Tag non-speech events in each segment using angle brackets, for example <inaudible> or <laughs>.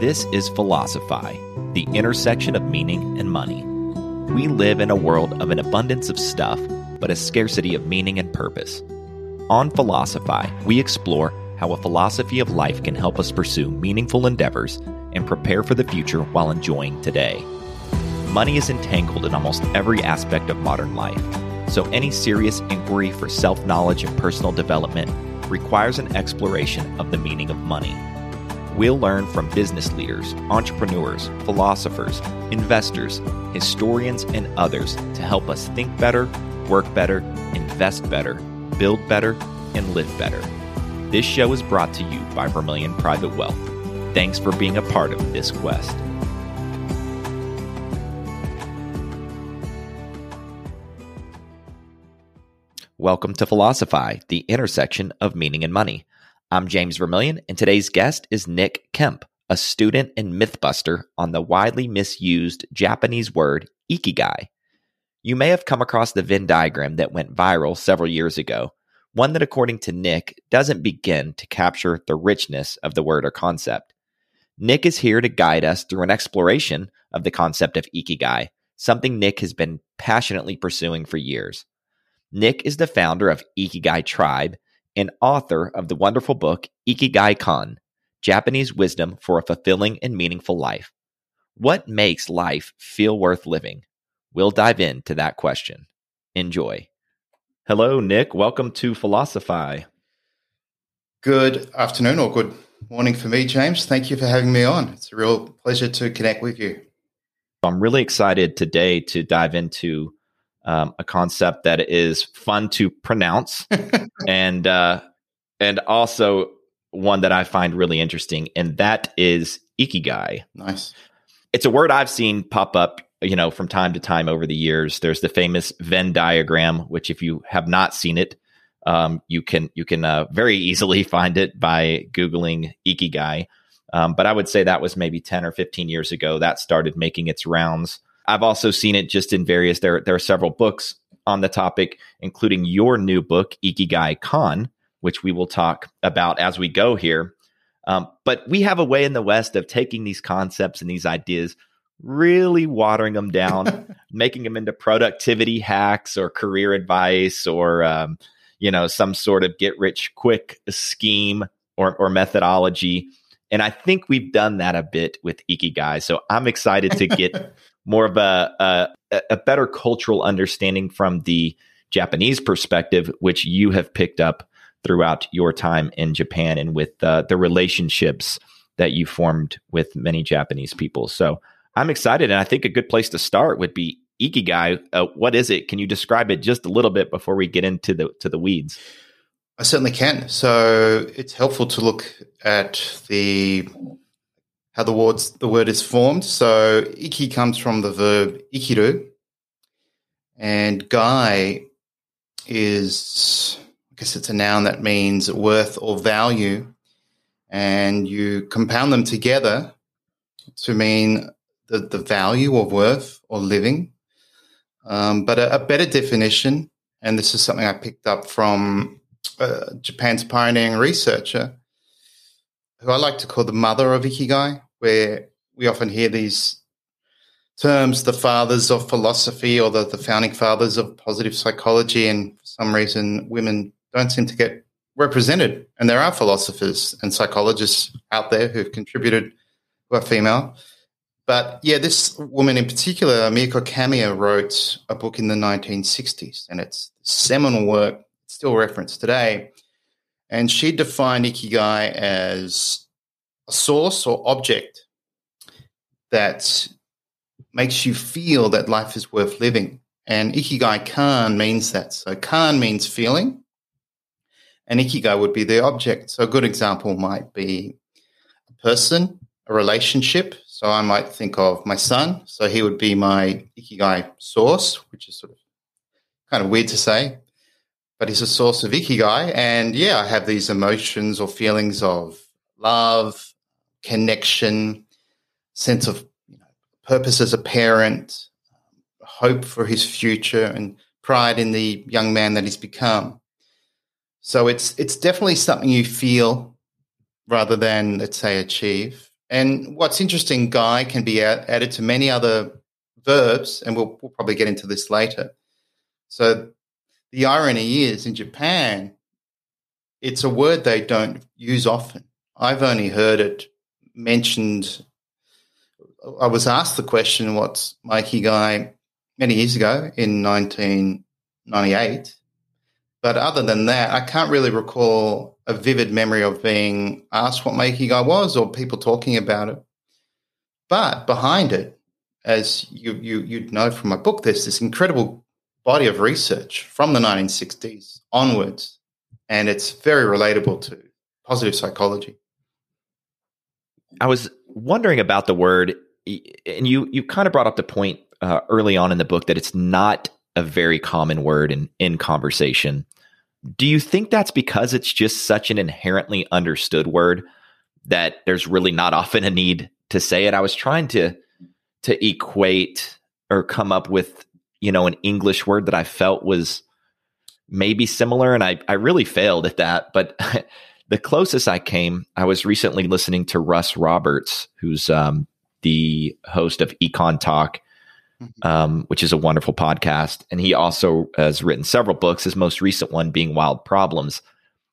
This is Philosophy, the intersection of meaning and money. We live in a world of an abundance of stuff, but a scarcity of meaning and purpose. On Philosophy, we explore how a philosophy of life can help us pursue meaningful endeavors and prepare for the future while enjoying today. Money is entangled in almost every aspect of modern life, so any serious inquiry for self knowledge and personal development requires an exploration of the meaning of money. We'll learn from business leaders, entrepreneurs, philosophers, investors, historians, and others to help us think better, work better, invest better, build better, and live better. This show is brought to you by Vermillion Private Wealth. Thanks for being a part of this quest. Welcome to Philosophy, the intersection of meaning and money. I'm James Vermillion, and today's guest is Nick Kemp, a student and mythbuster on the widely misused Japanese word ikigai. You may have come across the Venn diagram that went viral several years ago, one that, according to Nick, doesn't begin to capture the richness of the word or concept. Nick is here to guide us through an exploration of the concept of ikigai, something Nick has been passionately pursuing for years. Nick is the founder of Ikigai Tribe and author of the wonderful book Ikigai Kan Japanese Wisdom for a Fulfilling and Meaningful Life. What makes life feel worth living? We'll dive into that question. Enjoy. Hello, Nick. Welcome to Philosophy. Good afternoon or good morning for me, James. Thank you for having me on. It's a real pleasure to connect with you. I'm really excited today to dive into um, a concept that is fun to pronounce <laughs> and uh, and also one that I find really interesting, and that is ikigai. Nice. It's a word I've seen pop up, you know, from time to time over the years. There's the famous Venn diagram, which if you have not seen it, um, you can you can uh, very easily <laughs> find it by googling ikigai. Um, but I would say that was maybe 10 or 15 years ago that started making its rounds. I've also seen it just in various there there are several books on the topic, including your new book, Ikigai Kan, which we will talk about as we go here. Um, but we have a way in the West of taking these concepts and these ideas, really watering them down, <laughs> making them into productivity hacks or career advice or, um, you know, some sort of get rich quick scheme or, or methodology. And I think we've done that a bit with Ikigai. So I'm excited to get <laughs> more of a, a, a better cultural understanding from the Japanese perspective, which you have picked up throughout your time in Japan and with uh, the relationships that you formed with many Japanese people. So I'm excited, and I think a good place to start would be ikigai. Uh, what is it? Can you describe it just a little bit before we get into the to the weeds? I certainly can. So it's helpful to look at the how the words the word is formed. So iki comes from the verb ikiru, and gai is I guess it's a noun that means worth or value, and you compound them together to mean the, the value of worth or living. Um, but a, a, better definition, and this is something I picked up from uh, Japan's pioneering researcher, who I like to call the mother of Ikigai, where we often hear these terms, the fathers of philosophy or the, the founding fathers of positive psychology, and for some reason, women don't seem to get represented. And there are philosophers and psychologists out there who've contributed who are female. But yeah, this woman in particular, Mieko Kamiya, wrote a book in the 1960s, and it's seminal work, still referenced today. And she defined Ikigai as a source or object that makes you feel that life is worth living. And Ikigai Kan means that. So Kan means feeling, and Ikigai would be the object. So a good example might be a person, a relationship. So I might think of my son. So he would be my Ikigai source, which is sort of kind of weird to say, but he's a source of Ikigai. And yeah, I have these emotions or feelings of love, connection, sense of you know, purpose as a parent, hope for his future, and pride in the young man that he's become. So it's it's definitely something you feel rather than let's say achieve. And what's interesting, gai, can be added to many other verbs, and we'll, we'll probably get into this later. So the irony is in Japan, it's a word they don't use often. I've only heard it mentioned. I was asked the question, what's my ikigai many years ago in 1998. But other than that, I can't really recall a vivid memory of being asked what my ikigai was or people talking about it. But behind it, as you, you, you'd know from my book, there's this incredible body of research from the 1960s onwards, and it's very relatable to positive psychology. I was wondering about the word, and you you kind of brought up the point uh, early on in the book that it's not a very common word in in conversation. Do you think that's because it's just such an inherently understood word that there's really not often a need to say it? I was trying to to equate or come up with you know an English word that I felt was maybe similar, and I I really failed at that, but. <laughs> the closest I came, I was recently listening to Russ Roberts, who's um, the host of Econ Talk, mm-hmm. um, which is a wonderful podcast. And he also has written several books, his most recent one being Wild Problems.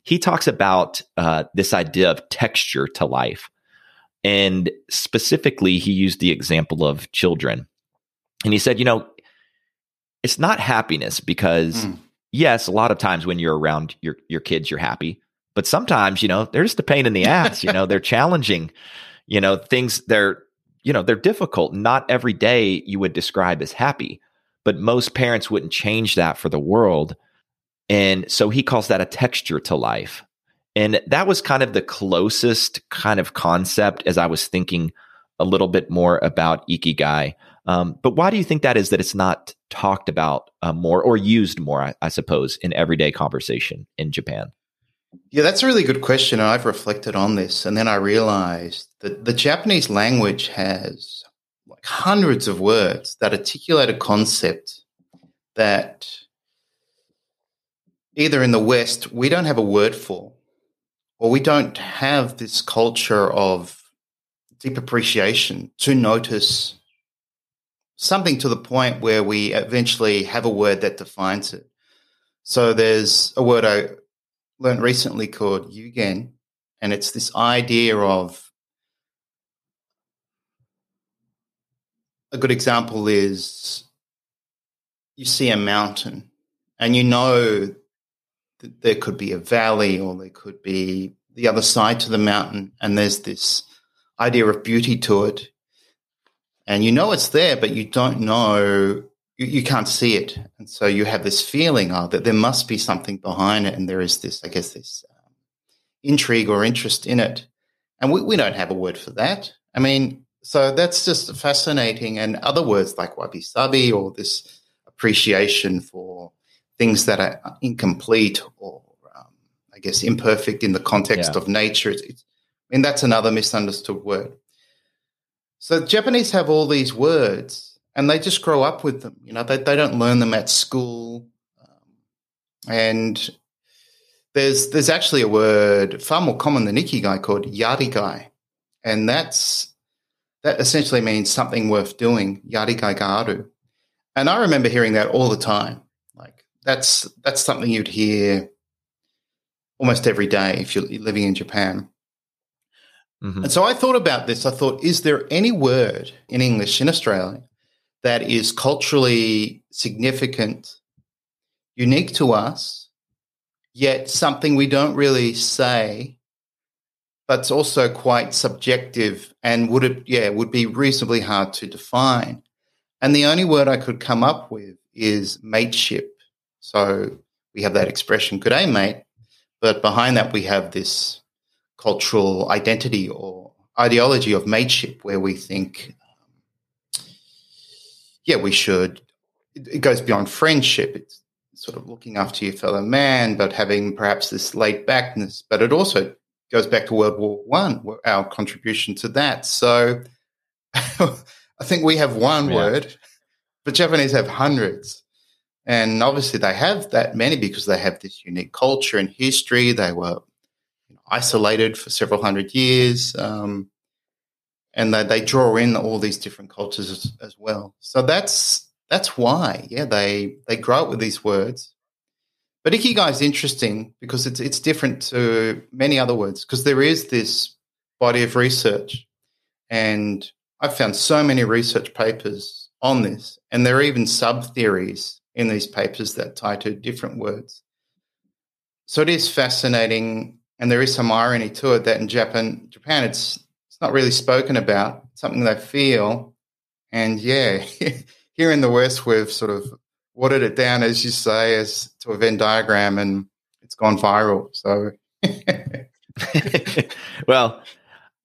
He talks about uh, this idea of texture to life. And specifically, he used the example of children. And he said, you know, it's not happiness because, mm. yes, a lot of times when you're around your, your kids, you're happy but sometimes, you know, they're just a pain in the ass. you know, they're <laughs> challenging. You know, things they're you know they're difficult. Not every day you would describe as happy, but most parents wouldn't change that for the world. And so he calls that a texture to life. And that was kind of the closest kind of concept as I was thinking a little bit more about ikigai. Um, but why do you think that is that it's not talked about uh, more or used more, I, I, suppose, in everyday conversation in Japan? Yeah, that's a really good question. I've reflected on this, and then I realized that the Japanese language has like hundreds of words that articulate a concept that either in the West we don't have a word for, or we don't have this culture of deep appreciation to notice something to the point where we eventually have a word that defines it. So there's a word I learned recently called Yugen, and it's this idea of a good example is you see a mountain and you know that there could be a valley or there could be the other side to the mountain and there's this idea of beauty to it. And you know it's there but you don't know you, you can't see it. And so you have this feeling of that there must be something behind it. And there is this, I guess, this um, intrigue or interest in it. And we, we don't have a word for that. I mean, so that's just fascinating. And other words like wabi sabi or this appreciation for things that are incomplete or, um, I guess, imperfect in the context yeah. of nature. It's, it's, I mean, that's another misunderstood word. So Japanese have all these words and they just grow up with them. You know, they, they don't learn them at school. Um, and there's there's actually a word far more common than ikigai called yarigai, and that's that essentially means something worth doing. Yarigai garu, and I remember hearing that all the time. Like that's that's something you'd hear almost every day if you're living in Japan. Mm-hmm. And so I thought about this. I thought, is there any word in English in Australia that is culturally significant, unique to us, yet something we don't really say, but it's also quite subjective and would it, yeah, would be reasonably hard to define. And the only word I could come up with is mateship. So we have that expression, good day, mate. But behind that, we have this cultural identity or ideology of mateship where we think yeah, we should. It, goes beyond friendship. It's sort of looking after your fellow man, but having perhaps this laid backness. But it also goes back to World War One, our contribution to that. So <laughs> I think we have one yeah. word, but Japanese have hundreds. And obviously, they have that many because they have this unique culture and history. They were isolated for several hundred years. Um, and they, they draw in all these different cultures as, as well. So that's that's why, yeah, they they grow up with these words. But ikigai is interesting because it's it's different to many other words because there is this body of research, and I've found so many research papers on this, and there are even sub theories in these papers that tie to different words. So it is fascinating, and there is some irony to it that in Japan, Japan, it's it's not really spoken about, something they feel, and yeah, <laughs> here in the West, we've sort of watered it down, as you say, as to a Venn diagram, and it's gone viral. So, <laughs> well,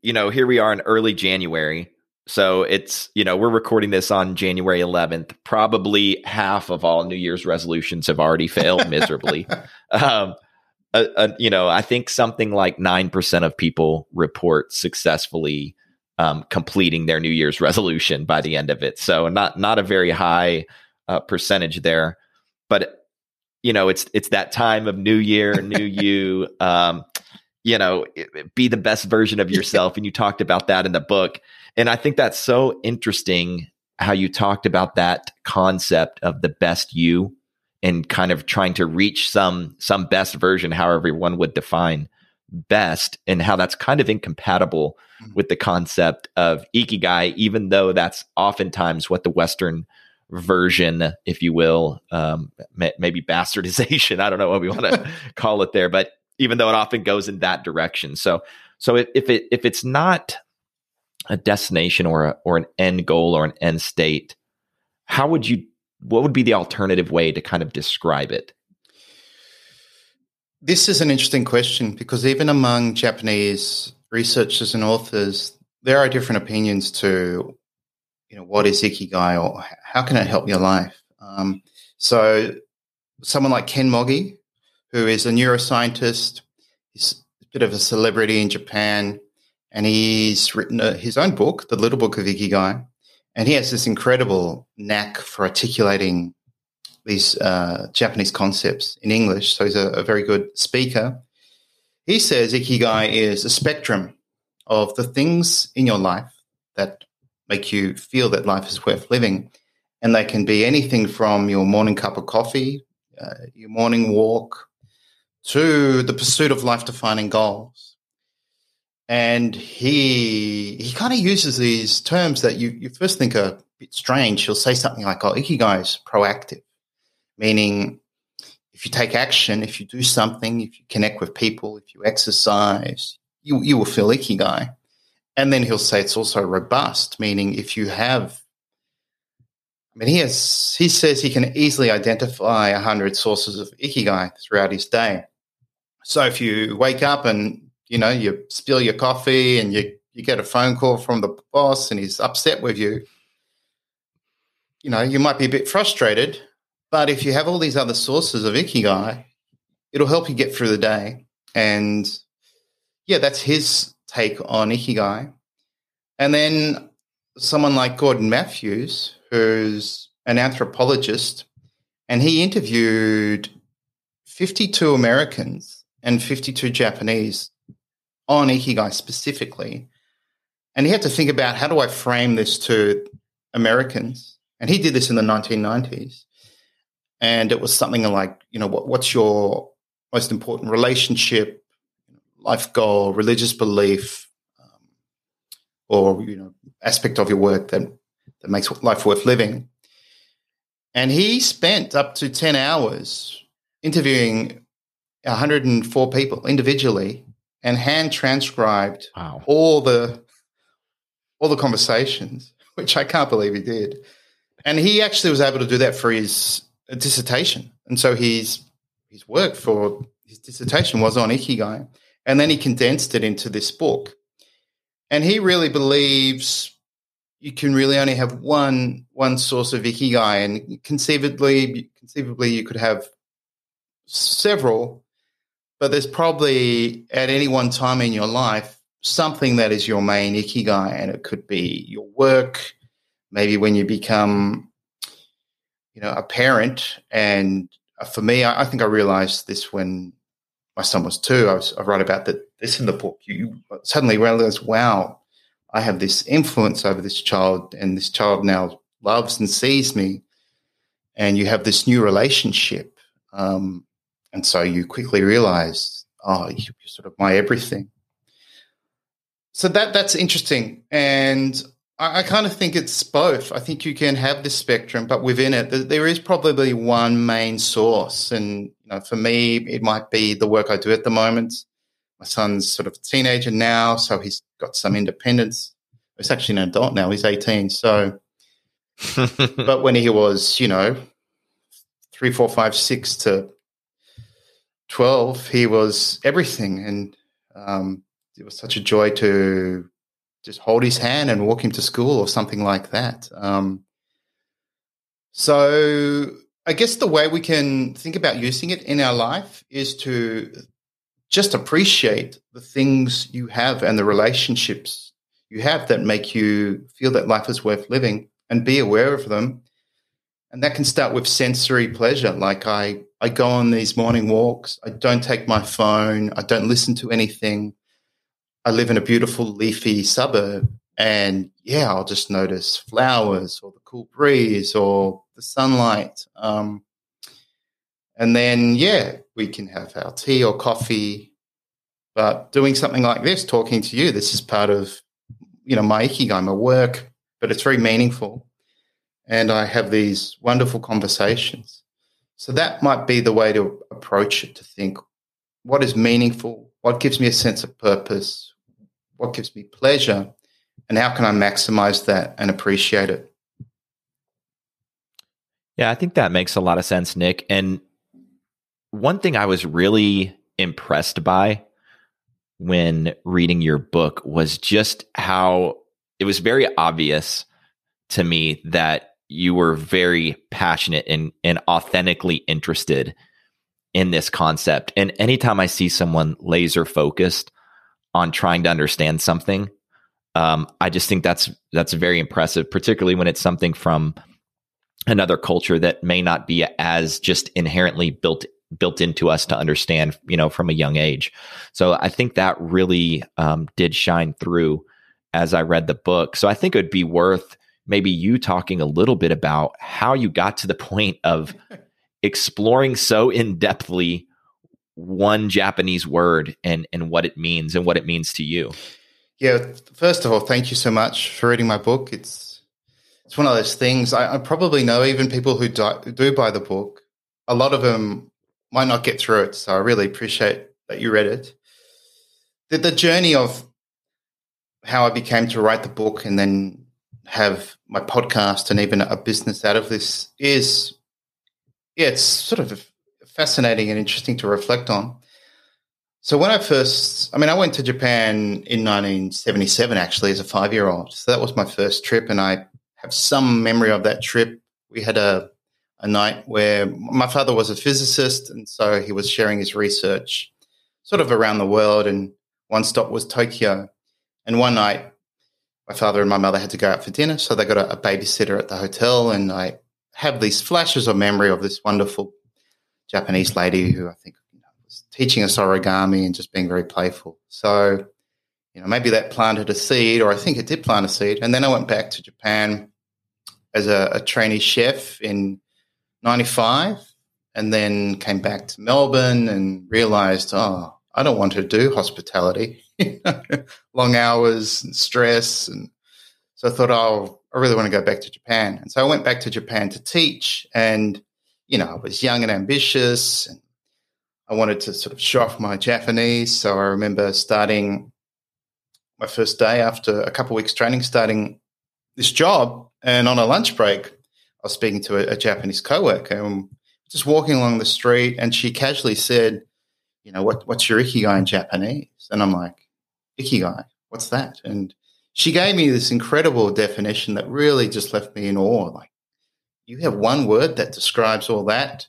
you know, here we are in early January. So it's, you know, we're recording this on January 11th. Probably half of all New Year's resolutions have already failed miserably. <laughs> um, uh, uh, you know, I think something like 9% of people report successfully um, completing their New Year's resolution by the end of it. So not not a very high uh, percentage there, but you know, it's it's that time of New Year, New <laughs> You. Um, you know, be the best version of yourself, and you talked about that in the book, and I think that's so interesting how you talked about that concept of the best you and kind of trying to reach some some best version however one would define best and how that's kind of incompatible mm-hmm. with the concept of ikigai even though that's oftentimes what the western version if you will um, maybe bastardization <laughs> i don't know what we want to <laughs> call it there but even though it often goes in that direction so so if, if it if it's not a destination or a, or an end goal or an end state how would you what would be the alternative way to kind of describe it? This is an interesting question because even among Japanese researchers and authors, there are different opinions to, you know, what is ikigai or how can it help your life. Um, so, someone like Ken Mogi, who is a neuroscientist, he's a bit of a celebrity in Japan, and he's written a, his own book, The Little Book of Ikigai. And he has this incredible knack for articulating these uh, Japanese concepts in English. So he's a, a very good speaker. He says Ikigai is a spectrum of the things in your life that make you feel that life is worth living. And they can be anything from your morning cup of coffee, uh, your morning walk, to the pursuit of life defining goals and he he kind of uses these terms that you, you first think are a bit strange. He'll say something like, "Oh, ikigai is proactive," meaning if you take action, if you do something, if you connect with people, if you exercise, you you will feel ikigai. And then he'll say it's also robust, meaning if you have I mean, he has. He says he can easily identify hundred sources of ikigai throughout his day. So if you wake up and you know, you spill your coffee and you, you get a phone call from the boss and he's upset with you, you know, you might be a bit frustrated. But if you have all these other sources of ikigai, it'll help you get through the day. And yeah, that's his take on ikigai. And then someone like Gordon Mathews, who's an anthropologist, and he interviewed 52 Americans and 52 Japanese on Ikigai specifically. And he had to think about how do I frame this to Americans? And he did this in the 1990s. And it was something like, you know, what, what's your most important relationship, life goal, religious belief, um, or, you know, aspect of your work that, that makes life worth living? And he spent up to 10 hours interviewing 104 people individually and hand transcribed wow. all the all the conversations, <laughs> which I can't believe he did. And he actually was able to do that for his dissertation. And so his his work for his dissertation was on ikigai, and then he condensed it into this book. And he really believes you can really only have one one source of ikigai, and conceivably conceivably you could have several but there's probably at any one time in your life something that is your main ikigai, and it could be your work, maybe when you become, you know, a parent. And uh, for me, I, I think I realized this when my son was two. I, was, I write about that this in the book. You suddenly realize, wow, I have this influence over this child, and this child now loves and sees me, and you have this new relationship. Um, and so you quickly realize, oh, you're sort of my everything. So that that's interesting, and I, I kind of think it's both. I think you can have this spectrum, but within it, there is probably one main source. And you know, for me, it might be the work I do at the moment. My son's sort of a teenager now, so he's got some independence. He's actually an adult now; he's eighteen. So, <laughs> but when he was, you know, three, four, five, six to 12, he was everything. And um, it was such a joy to just hold his hand and walk him to school or something like that. Um, so I guess the way we can think about using it in our life is to just appreciate the things you have and the relationships you have that make you feel that life is worth living and be aware of them and that can start with sensory pleasure. Like I, I go on these morning walks. I don't take my phone. I don't listen to anything. I live in a beautiful leafy suburb. And yeah, I'll just notice flowers or the cool breeze or the sunlight. Um, and then, yeah, we can have our tea or coffee. But doing something like this, talking to you, this is part of, you know, my ikigai, my work, but it's very meaningful and I have these wonderful conversations. So that might be the way to approach it to think what is meaningful, what gives me a sense of purpose, what gives me pleasure, and how can I maximize that and appreciate it? Yeah, I think that makes a lot of sense, Nick. And one thing I was really impressed by when reading your book was just how it was very obvious to me that you were very passionate and, and authentically interested in this concept. And anytime I see someone laser focused on trying to understand something, um, I just think that's that's very impressive, particularly when it's something from another culture that may not be as just inherently built built into us to understand, you know, from a young age. So I think that really um, did shine through as I read the book. So I think it would be worth maybe you talking a little bit about how you got to the point of <laughs> exploring so in depthly one Japanese word and and what it means and what it means to you. Yeah, first of all, thank you so much for reading my book. It's it's one of those things I, I probably know even people who do, do buy the book. A lot of them might not get through it, so I really appreciate that you read it. The, the journey of how I became to write the book and then have my podcast and even a business out of this is, yeah, it's sort of fascinating and interesting to reflect on. So when I first, I mean, I went to Japan in 1977 actually as a five year old. So that was my first trip, and I have some memory of that trip. We had a a night where my father was a physicist, and so he was sharing his research sort of around the world. And one stop was Tokyo. And one night my father and my mother had to go out for dinner, so they got a, a babysitter at the hotel, and I have these flashes of memory of this wonderful Japanese lady who I think was teaching us origami and just being very playful. So, you know, maybe that planted a seed, or I think it did plant a seed. And then I went back to Japan as a, a trainee chef in '95, and then came back to Melbourne and realized, oh, I don't want to do hospitality. <laughs> long hours and stress. And so I thought, oh, I really want to go back to Japan. And so I went back to Japan to teach. And, you know, I was young and ambitious and I wanted to sort of show off my Japanese. So I remember starting my first day after a couple weeks training, starting this job. And on a lunch break, I was speaking to a, a Japanese coworker and just walking along the street. And she casually said, you know, what, what's your ikigai in Japanese? And I'm like, ikigai. What's that? And she gave me this incredible definition that really just left me in awe. Like, you have one word that describes all that.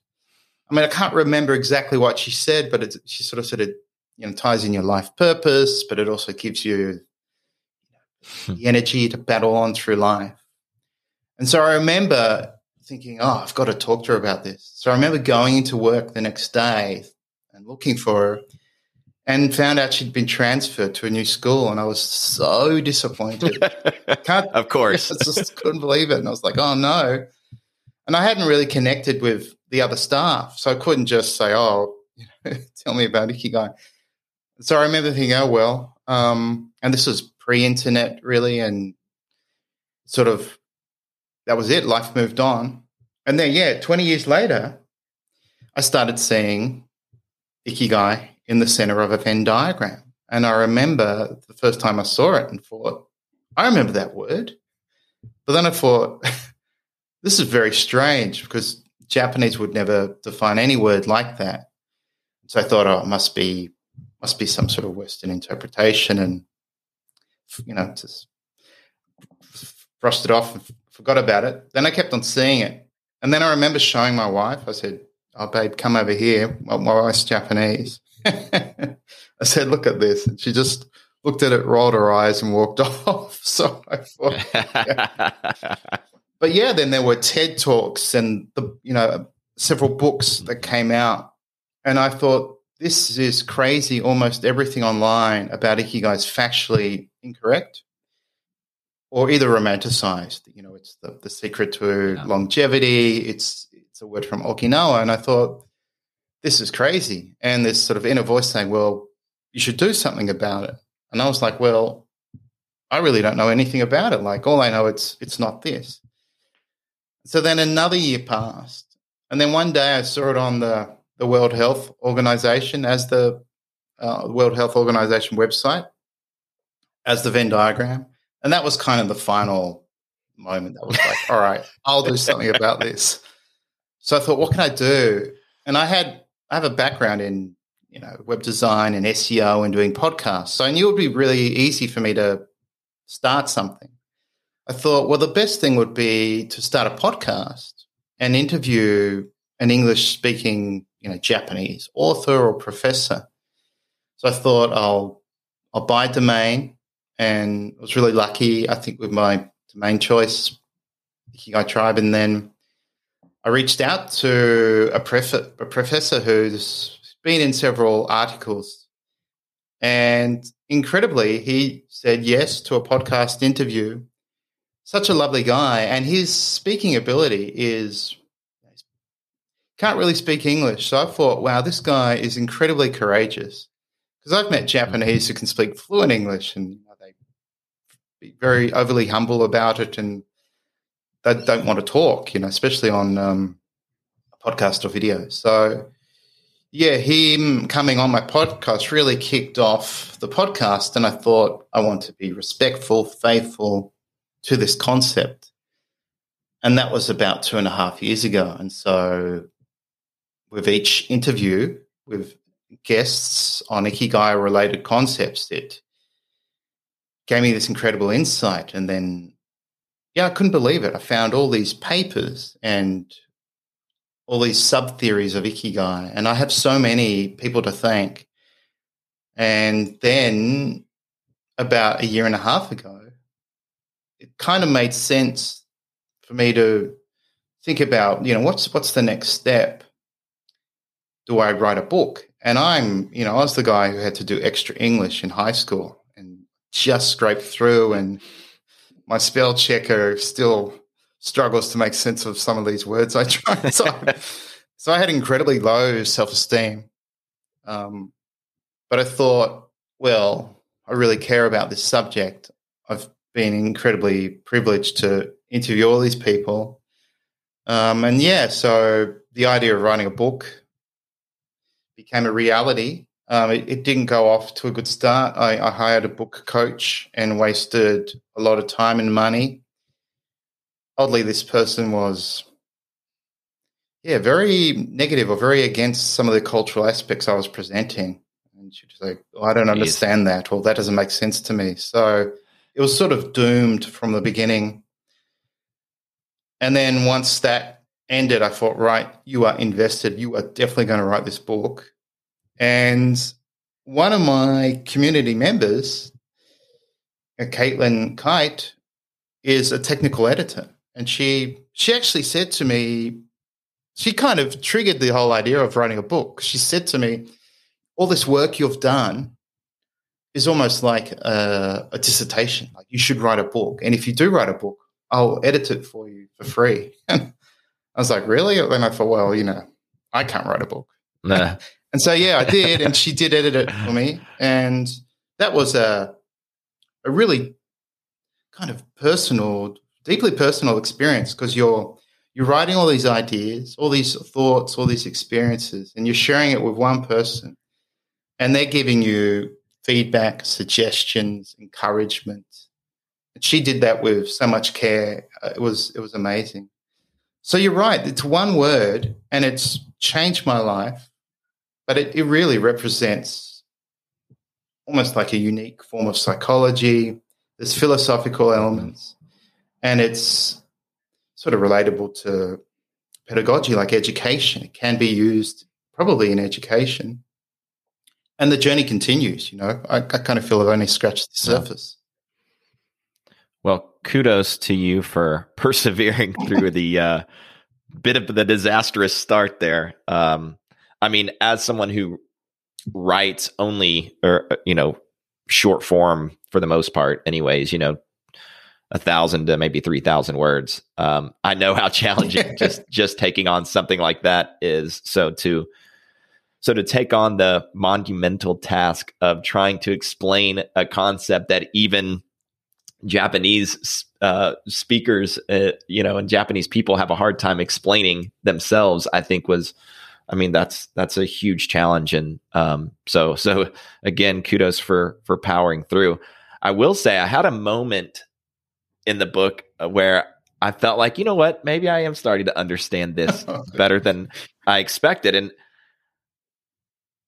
I mean, I can't remember exactly what she said, but she sort of said it, you know, ties in your life purpose, but it also gives you hmm. the energy to battle on through life. And so I remember thinking, oh, I've got to talk to her about this. So I remember going into work the next day and looking for her and found out she'd been transferred to a new school. And I was so disappointed. <laughs> Of course. <laughs> I just couldn't believe it. And I was like, oh no. And I hadn't really connected with the other staff. So I couldn't just say, oh, you know, <laughs> tell me about Ikigai. So I remember thinking, oh, well, um, and this was pre internet really. And sort of that was it. Life moved on. And then, yeah, 20 years later, I started seeing Ikigai in the center of a Venn diagram. And I remember the first time I saw it and thought, I remember that word. But then I thought, <laughs> this is very strange because Japanese would never define any word like that. So I thought, oh, it must be must be some sort of Western interpretation, and you know, just brushed it off and forgot about it. Then I kept on seeing it, and then I remember showing my wife. I said, "Oh, babe, come over here." My, wife's Japanese. <laughs> I said, "Look at this," and she just looked at it, rolled her eyes, and walked <laughs> off. So I thought, yeah. but yeah, then there were TED talks and the you know several books that mm-hmm. came out, and I thought this is crazy. Almost everything online about ikigai is factually incorrect or either romanticized. You know, it's the, the secret to yeah. longevity. It's it's a word from Okinawa, and I thought this is crazy. And this sort of inner voice saying, "Well, you should do something about it." And I was like, "Well, I really don't know anything about it. Like, all I know it's it's not this." So then another year passed, and then one day I saw it on the the World Health Organization as the uh, World Health Organization website as the Venn diagram and that was kind of the final moment that was like, all right, I'll do something about this. So I thought, what can I do? And I had I have a background in you know web design and SEO and doing podcasts, so I knew it would be really easy for me to start something. I thought, well, the best thing would be to start a podcast and interview an English speaking, you know, Japanese author or professor. So I thought I'll I'll buy a domain and I was really lucky, I think, with my domain choice, Ikigai Tribe. And then I reached out to a, a professor who's been in several articles. And incredibly, he said yes to a podcast interview. Such a lovely guy. And his speaking ability is can't really speak English. So I thought, wow, this guy is incredibly courageous. Because I've met Japanese who can speak fluent English and they be very overly humble about it and they don't want to talk, you know, especially on um, a podcast or video. So, yeah, him coming on my podcast really kicked off the podcast. And I thought I want to be respectful, faithful to this concept. And that was about two and a half years ago. And so, with each interview with guests on Ikigai related concepts, it gave me this incredible insight. And then, yeah, I couldn't believe it. I found all these papers and all these sub theories of Ikigai. And I have so many people to thank. And then about a year and a half ago, it kind of made sense for me to think about, you know, what's what's the next step? Do I write a book? And I'm, you know, I was the guy who had to do extra English in high school and just scraped through, and my spell checker still struggles to make sense of some of these words I <laughs> try. So, so I had incredibly low self esteem. Um, but I thought, well, I really care about this subject. I've been incredibly privileged to interview all these people. Um, and yeah, so the idea of writing a book became a reality. Um, it, it, didn't go off to a good start. I, I, hired a book coach and wasted a lot of time and money. Oddly, this person was, yeah, very negative or very against some of the cultural aspects I was presenting. And she was like, oh, I don't Jeez. understand that, or that doesn't make sense to me. So it was sort of doomed from the beginning. And then once that ended, I thought, right, you are invested. You are definitely going to write this book and one of my community members, uh, Caitlin Kite, is a technical editor. And she she actually said to me, she kind of triggered the whole idea of writing a book. She said to me, all this work you've done is almost like a, a dissertation. Like you should write a book, and if you do write a book, I'll edit it for you for free. <laughs> I was like, really? And I thought, well, you know, I can't write a book. Nah. <laughs> and so, yeah, I did. And she did edit it for me. And that was a, a really kind of personal, deeply personal experience because you're, you're writing all these ideas, all these thoughts, all these experiences, and you're sharing it with one person. And they're giving you feedback, suggestions, encouragement. And she did that with so much care. It was it was amazing. So you're right. It's one word, and it's changed my life. But it, it really represents almost like a unique form of psychology. There's philosophical elements, and it's sort of relatable to pedagogy, like education. It can be used probably in education and the journey continues. You know, I, I kind of feel I've only scratched the surface. Well, kudos to you for <laughs> persevering through the uh, bit of the disastrous start there. Um, I mean, as someone who writes only, or uh, you know, short form for the most part, anyways, you know, a thousand to maybe three thousand words. Um, I know how <laughs> challenging <laughs> just just taking on something like that is. So to so to take on the monumental task of trying to explain a concept that even Japanese uh, speakers, uh, you know, and Japanese people have a hard time explaining themselves, I think was, I mean, that's that's a huge challenge, and um, so so again, kudos for for powering through. I will say, I had a moment in the book where I felt like, you know what, maybe I am starting to understand this <laughs> better than I expected, and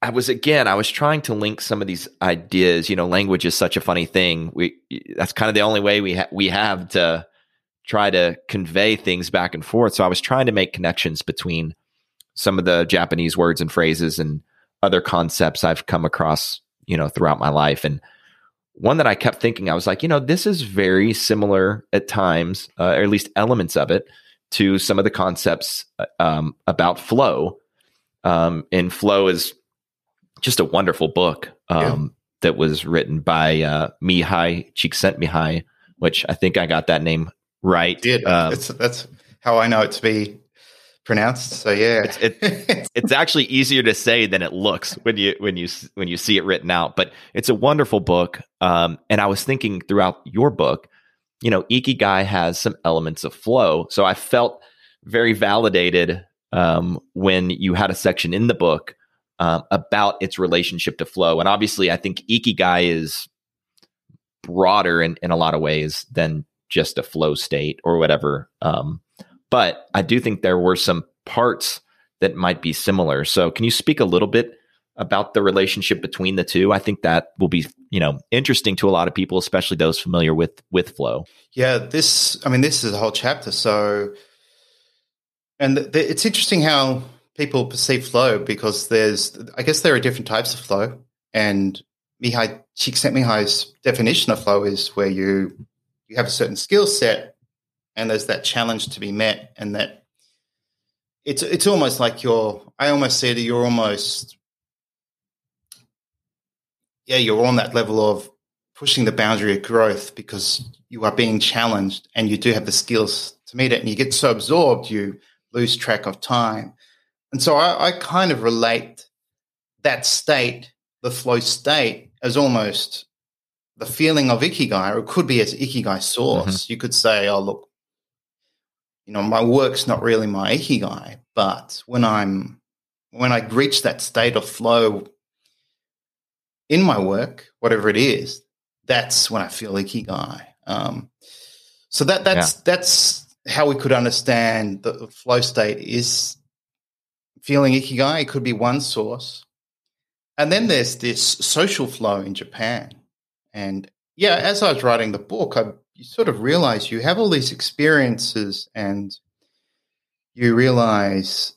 I was again, I was trying to link some of these ideas. You know, language is such a funny thing. We that's kind of the only way we ha- we have to try to convey things back and forth. So I was trying to make connections between some of the Japanese words and phrases and other concepts I've come across, you know, throughout my life. And one that I kept thinking, I was like, you know, this is very similar at times, uh, or at least elements of it, to some of the concepts uh, um, about flow. Um, and flow is just a wonderful book um, yeah. that was written by uh, Mihai Csikszentmihalyi, which I think I got that name right. did that's, that's how I know it to be pronounced. So yeah, it's, it, <laughs> it's actually easier to say than it looks when you when you when you see it written out. But it's a wonderful book. Um, and I was thinking throughout your book, you know, Ikigai has some elements of flow. So I felt very validated um, when you had a section in the book um, about its relationship to flow. And obviously, I think Ikigai is broader in, in a lot of ways than just a flow state or whatever. Um, but I do think there were some parts that might be similar. So, can you speak a little bit about the relationship between the two? I think that will be, you know, interesting to a lot of people, especially those familiar with with flow. Yeah, this. I mean, this is a whole chapter. So, and it's interesting how people perceive flow because there's, I guess there are different types of flow. And Mihai Csikszentmihalyi's definition of flow is where you you have a certain skill set and there's that challenge to be met and that it's it's almost like you're I almost say that you're almost yeah, you're on that level of pushing the boundary of growth because you are being challenged and you do have the skills to meet it and you get so absorbed you lose track of time and so I, I kind of relate that state, the flow state, as almost the feeling of ikigai, or it could be as ikigai source. Mm-hmm. You could say, oh, look, you know, my work's not really my ikigai, but when I'm when I reach that state of flow in my work, whatever it is, that's when I feel ikigai. Um, so that that's yeah. that's how we could understand the flow state is feeling ikigai it could be one source. And then there's this social flow in Japan. And yeah, as I was writing the book, I you sort of realize you have all these experiences and you realize,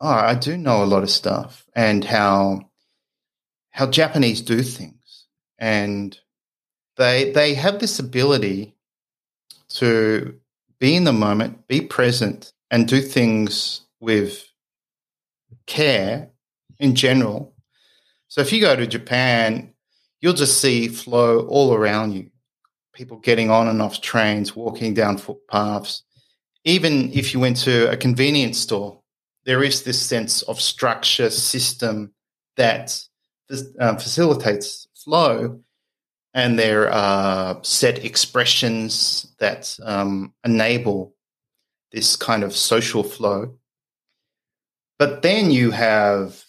oh, I do know a lot of stuff and how how Japanese do things. And they they have this ability to be in the moment, be present, and do things with care in general So if you go to Japan, you'll just see flow all around you. People getting on and off trains, walking down footpaths. Even if you went to a convenience store, there is this sense of structure, system that uh, facilitates flow. And there are set expressions that um, enable this kind of social flow. But then you have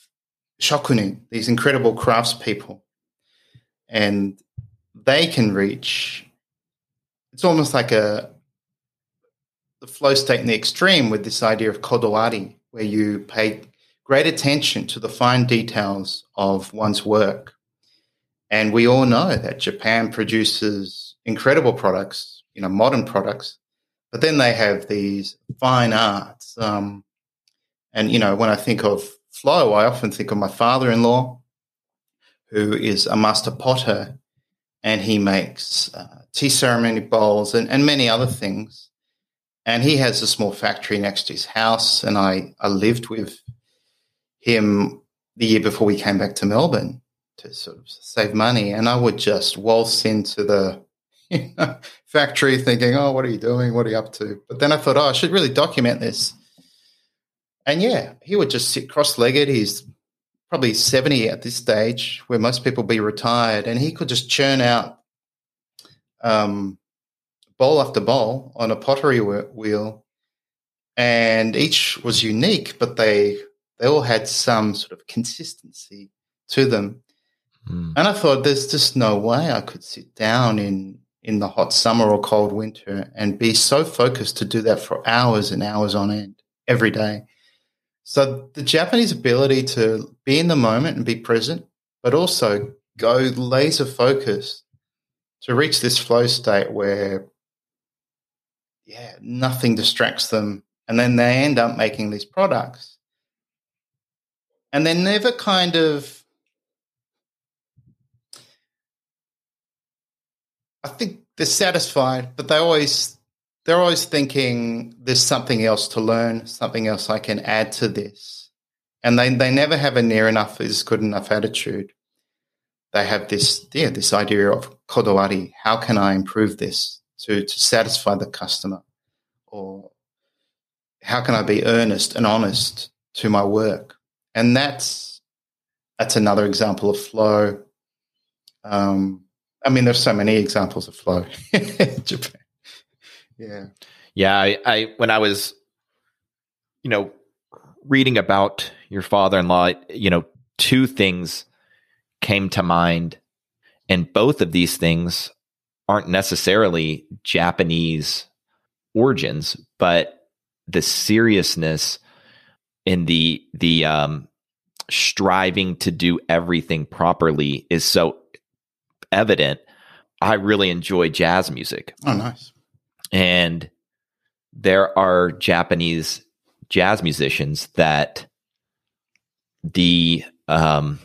shokunin, these incredible craftspeople, and they can reach. It's almost like a the flow state in the extreme with this idea of kodawari, where you pay great attention to the fine details of one's work. And we all know that Japan produces incredible products, you know, modern products, but then they have these fine arts. Um, and, you know, when I think of flow, I often think of my father in law, who is a master potter, and he makes uh, tea ceremony bowls and, and many other things. And he has a small factory next to his house. And I, I lived with him the year before we came back to Melbourne to sort of save money. And I would just waltz into the <laughs> you know, factory thinking, oh, what are you doing? What are you up to? But then I thought, oh, I should really document this. And yeah, he would just sit cross legged. He's probably 70 at this stage, where most people be retired. And he could just churn out um, bowl after bowl on a pottery wheel. And each was unique, but they they all had some sort of consistency to them. Mm. And I thought, there's just no way I could sit down in in the hot summer or cold winter and be so focused to do that for hours and hours on end every day. So the Japanese ability to be in the moment and be present, but also go laser focused to reach this flow state where, yeah, nothing distracts them. And then they end up making these products and they're never kind of I think they're satisfied, but they always they're always thinking there's something else to learn, something else I can add to this. And they, they never have a near enough is good enough attitude. They have this yeah, this idea of kodawari. How can I improve this to, to satisfy the customer? Or how can I be earnest and honest to my work? and that's that's another example of flow. Um, I mean, there's so many examples of flow <laughs> in Japan. Yeah, yeah. I, I when I was, you know, reading about your father-in-law, you know, two things came to mind, and both of these things aren't necessarily Japanese origins, but the seriousness in the the um, striving to do everything properly is so evident. I really enjoy jazz music. Oh, nice. And there are Japanese jazz musicians that the um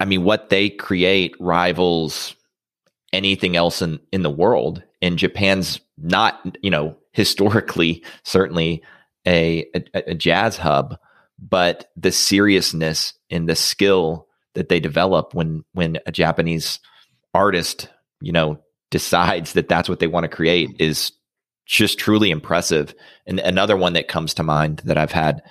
I mean what they create rivals anything else in in the world. And Japan's not you know historically certainly a, a, a jazz hub, but the seriousness and the skill that they develop when when a Japanese artist, you know, decides that that's what they want to create is just truly impressive. And another one that comes to mind that I've had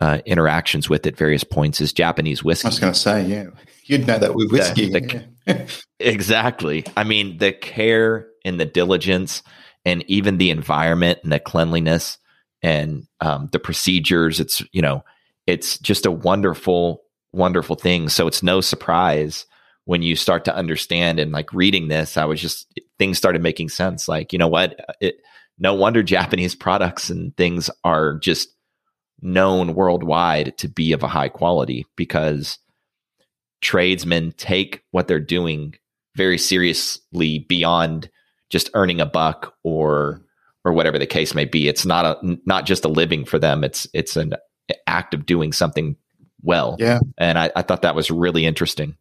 uh, interactions with at various points is Japanese whiskey. I was going to say, yeah, you'd know that with whiskey. The, the, yeah. <laughs> exactly. I mean, the care and the diligence, and even the environment and the cleanliness and um, the procedures. It's you know, it's just a wonderful, wonderful thing. So it's no surprise when you start to understand and like reading this. I was just things started making sense. Like you know what, uh, it no wonder <laughs> Japanese products and things are just known worldwide to be of a high quality because tradesmen take what they're doing very seriously beyond just earning a buck or or whatever the case may be. It's not a not just a living for them. It's it's an act of doing something well. Yeah, and I, I thought that was really interesting.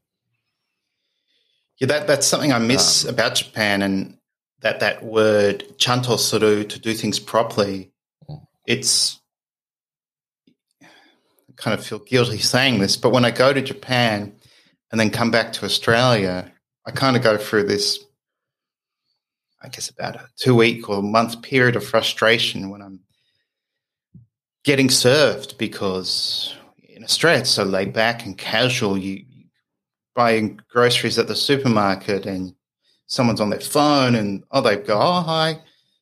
Yeah, that that's something I miss um, about Japan, and that that word chanto suru to do things properly. It's I kind of feel guilty saying this, but when I go to Japan and then come back to Australia, I kind of go through this, I guess, about a two week or month period of frustration when I'm getting served because in Australia it's so laid back and casual. You, you buying groceries at the supermarket and someone's on their phone and oh they go oh hi,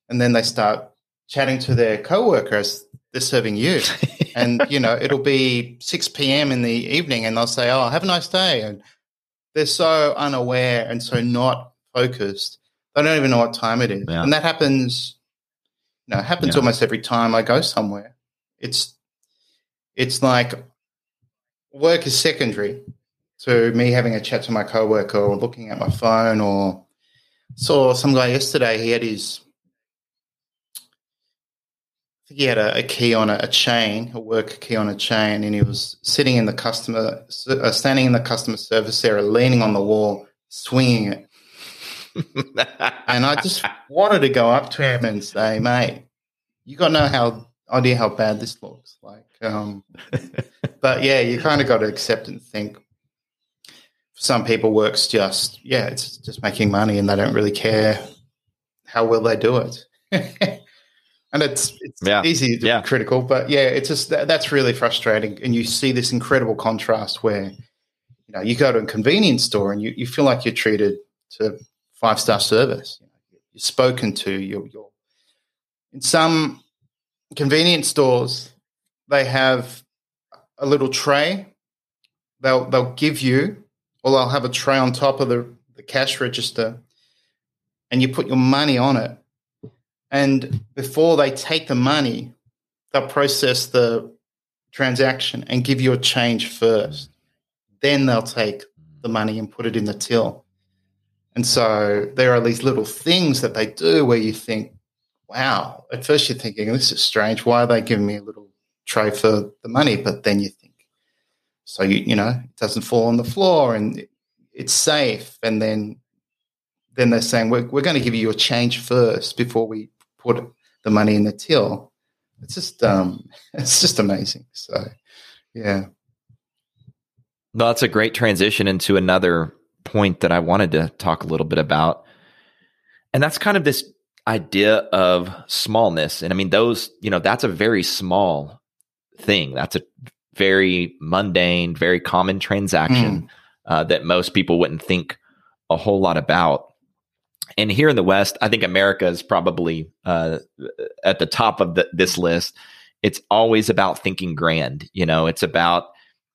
and then they start chatting to their coworkers. They're serving you, <laughs> and you know it'll be six p.m. in the evening, and they'll say oh have a nice day, and they're so unaware and so not focused. They don't even know what time it is, yeah. and that happens. You know, happens yeah. almost every time I go somewhere. It's it's like work is secondary to me having a chat to my coworker or looking at my phone or saw some guy yesterday. He had his I think he had a, a key on a, a, chain, a work key on a chain, and he was sitting in the customer, uh, standing in the customer service area, leaning on the wall, swinging it. <laughs> and I just wanted to go up to him and say, "Mate, you got know how idea how bad this looks like. Um, <laughs> but yeah, you kind of got to accept and think. Some people works just yeah, it's just making money, and they don't really care how well they do it. <laughs> and it's it's yeah. easy to yeah. be critical, but yeah, it's just that, that's really frustrating. And you see this incredible contrast where you know you go to a convenience store and you, you feel like you're treated to five star service. You know, you're spoken to. You're, you're in some convenience stores, they have a little tray. They'll they'll give you, or they'll have a tray on top of the, the cash register, and you put your money on it. And before they take the money, they'll process the transaction and give you a change first. Then they'll take the money and put it in the till. And so there are these little things that they do where you think, wow, at first you're thinking, this is strange. Why are they giving me a little tray for the money? But then you so you, you know, it doesn't fall on the floor and it's safe. And then, then they're saying, we're, we're going to give you your change first before we put the money in the till. It's just, um, <laughs> it's just amazing. So, yeah. No, that's a great transition into another point that I wanted to talk a little bit about. And that's kind of this idea of smallness. And I mean, those, you know, that's a very small thing. That's a very mundane, very common transaction mm. uh, that most people wouldn't think a whole lot about. And here in the West, I think America is probably uh, at the top of the, this list. It's always about thinking grand. You know, it's about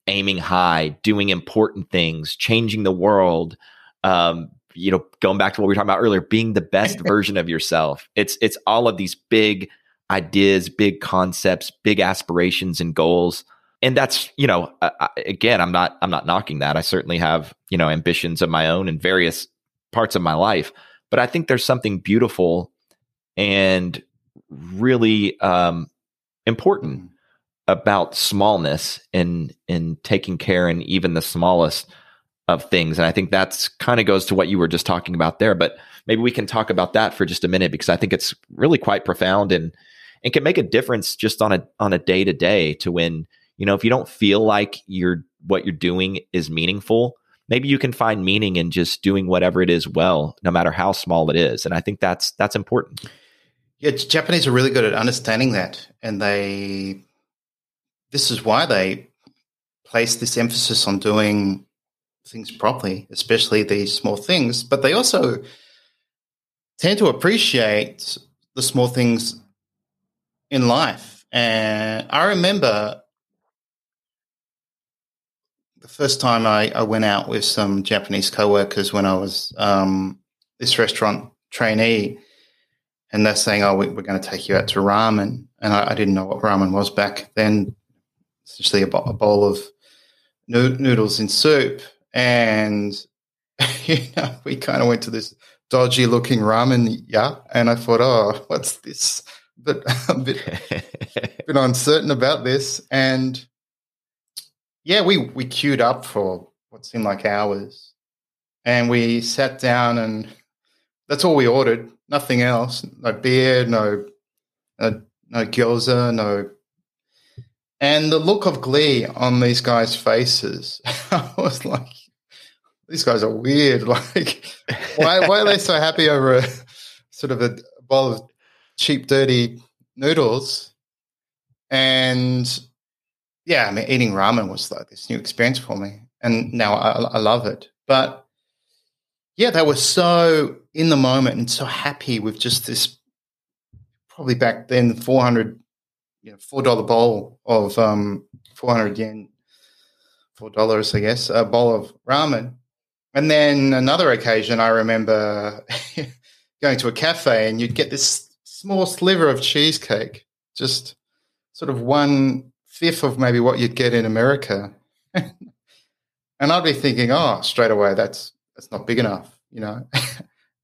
aiming high, doing important things, changing the world, um, you know, going back to what we were talking about earlier, being the best <laughs> version of yourself. It's it's all of these big ideas, big concepts, big aspirations and goals. And that's, you know, uh, again, I'm not I'm not knocking that. I certainly have, you know, ambitions of my own in various parts of my life, but I think there's something beautiful and really um, important mm. about smallness and in taking care in even the smallest of things. And I think that's kind of goes to what you were just talking about there. But maybe we can talk about that for just a minute because I think it's really quite profound and and can make a difference just on a on a day to day to when you know if you don't feel like you're what you're doing is meaningful maybe you can find meaning in just doing whatever it is well no matter how small it is and i think that's that's important yeah japanese are really good at understanding that and they this is why they place this emphasis on doing things properly, especially these small things. But they also tend to appreciate the small things in life. And I remember the first time I, I went out with some Japanese coworkers when I was um, this restaurant trainee, and they're saying, "Oh, we, are going to take you out to ramen," and I, I, didn't know what ramen was back then. Essentially, a, a bowl of noodles in soup, and <laughs> you know, we kind of went to this dodgy looking ramen yeah, and I thought, oh, what's this? But <laughs> a bit, <laughs> bit uncertain about this, and yeah, we we queued up for what seemed like hours, and we sat down, and that's all we ordered. Nothing else. No beer. No. No, no gyoza. No And the look of glee on these guys' faces, <laughs> I was like, these guys are weird. <laughs> Like, why, why are they so happy over a sort of a bowl of cheap, dirty noodles? And yeah, I mean, eating ramen was like this new experience for me. And now I, I love it. But yeah, they were so in the moment and so happy with just this probably back then 400 you know, four dollar bowl of um, 400 yen four dollars i guess a bowl of ramen and then another occasion i remember <laughs> going to a cafe and you'd get this small sliver of cheesecake just sort of one fifth of maybe what you'd get in america <laughs> and i'd be thinking oh straight away that's that's not big enough you know <laughs>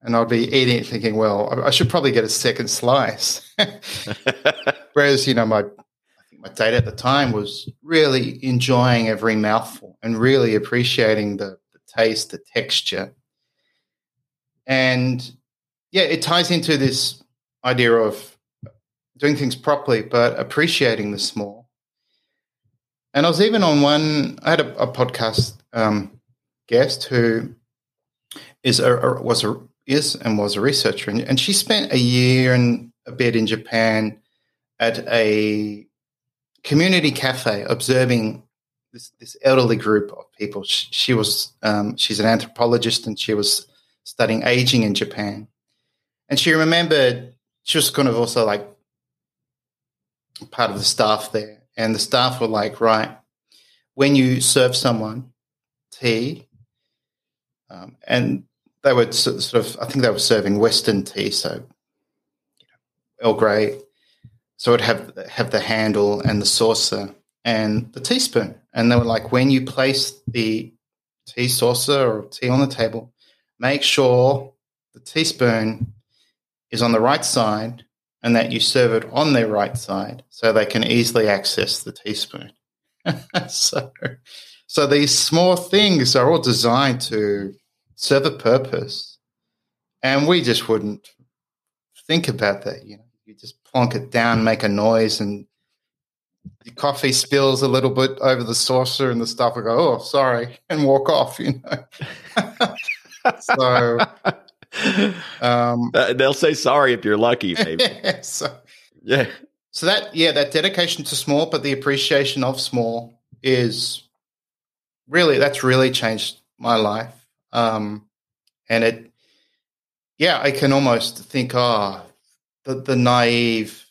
and I'd be eating it thinking, well, I should probably get a second slice. <laughs> Whereas, you know, my I think my date at the time was really enjoying every mouthful and really appreciating the, the taste, the texture. And yeah, it ties into this idea of doing things properly, but appreciating the small. And I was even on one, I had a, a podcast um, guest who is a, a, was a is and was a researcher, and, and she spent a year and a bit in Japan at a community cafe observing this, this elderly group of people. She, she was um, she's an anthropologist and she was studying aging in Japan, and she remembered she was kind of also like part of the staff there, and the staff were like, right, when you serve someone tea, um, and they were sort of, I think they were serving Western tea, so Earl Grey. So it'd have have the handle and the saucer and the teaspoon, and they were like, when you place the tea saucer or tea on the table, make sure the teaspoon is on the right side and that you serve it on their right side so they can easily access the teaspoon. <laughs> so, so these small things are all designed to serve a purpose. And we just wouldn't think about that. You know, you just plonk it down, make a noise, and the coffee spills a little bit over the saucer, and the stuff will go, "Oh, sorry," and walk off. You know. <laughs> so <laughs> um, <laughs> uh, they'll say sorry if you're lucky, maybe. <laughs> so, yeah. So that yeah, that dedication to small, but the appreciation of small is really that's really changed my life. Um, and it, yeah, I can almost think, oh, the, the naive,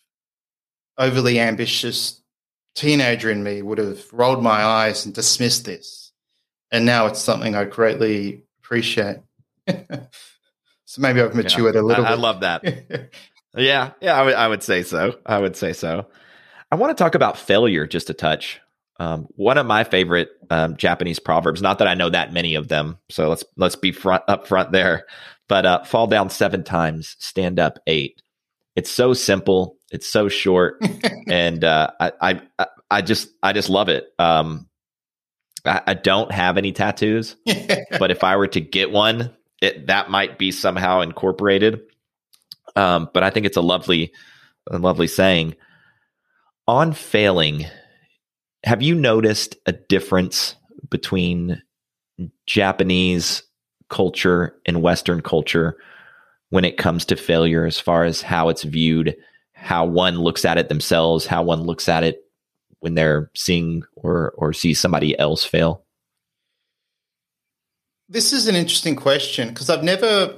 overly ambitious teenager in me would have rolled my eyes and dismissed this. And now it's something I greatly appreciate. So maybe I've matured yeah, a little I, bit. I love that. <laughs> yeah, yeah, I would, would say so. I would say so. I want to talk about failure just a touch. Um, one of my favorite um, Japanese proverbs. Not that I know that many of them, so let's let's be front up front there. But uh, fall down seven times, stand up eight. It's so simple. It's so short, <laughs> and uh, I, I I just I just love it. Um, I, I don't have any tattoos, <laughs> but if I were to get one, it that might be somehow incorporated. Um, but I think it's a lovely, a lovely saying. On failing, have you noticed a difference between Japanese culture and Western culture when it comes to failure, as far as how it's viewed, how one looks at it themselves, how one looks at it when they're seeing or or see somebody else fail? This is an interesting question because I've never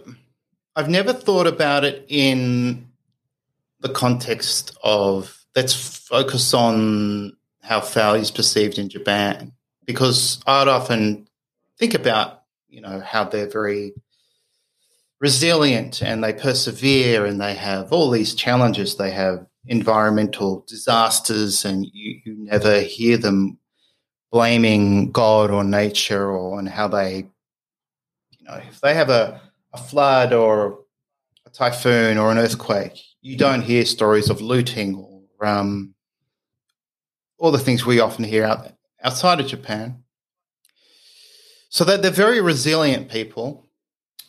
I've never thought about it in the context of let's focus on how failure is perceived in Japan because I'd often think about, you know, how they're very resilient and they persevere and they have all these challenges. They have environmental disasters and you, you never hear them blaming God or nature or on how they, you know, if they have a, a flood or a typhoon or an earthquake, you don't hear stories of looting or um, all the things we often hear out outside of Japan. So that they're very resilient people,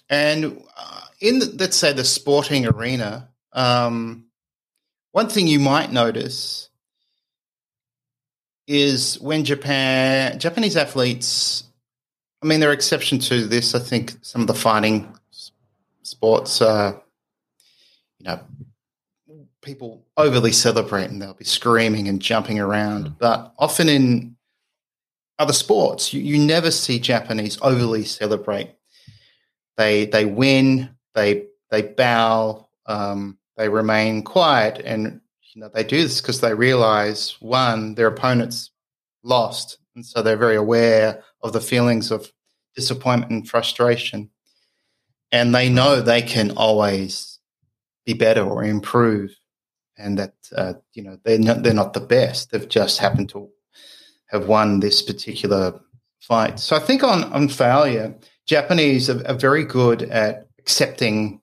and uh, in the, let's say the sporting arena, um, one thing you might notice is when Japan Japanese athletes. I mean, there are exceptions to this. I think some of the fighting sports, uh, you know, people overly celebrate and they'll be screaming and jumping around. Mm. But often in other sports, you, you never see Japanese overly celebrate. They they win, they they bow, um, they remain quiet, and you know they do this because they realize one, their opponents lost, and so they're very aware of the feelings of disappointment and frustration, and they know they can always be better or improve, and that uh, you know they're not, they're not the best; they've just happened to have won this particular fight. So I think on on failure, Japanese are, are very good at accepting,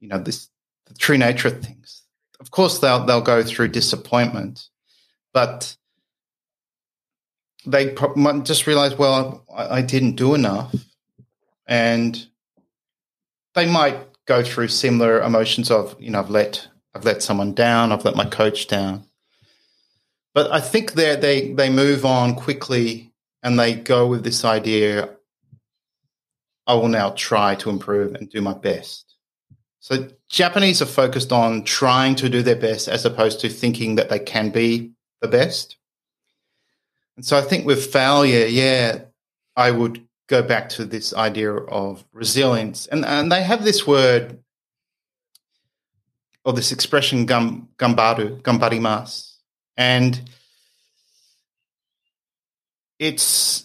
you know, this the true nature of things. Of course, they'll they'll go through disappointment, but they just realize, well, I, I didn't do enough, and they might go through similar emotions of, you know, I've let I've let someone down, I've let my coach down. But I think they they they move on quickly and they go with this idea I will now try to improve and do my best. So Japanese are focused on trying to do their best as opposed to thinking that they can be the best. And so I think with failure, yeah, I would go back to this idea of resilience. And, and they have this word or this expression gam, gambaru, gambarimasu. And it's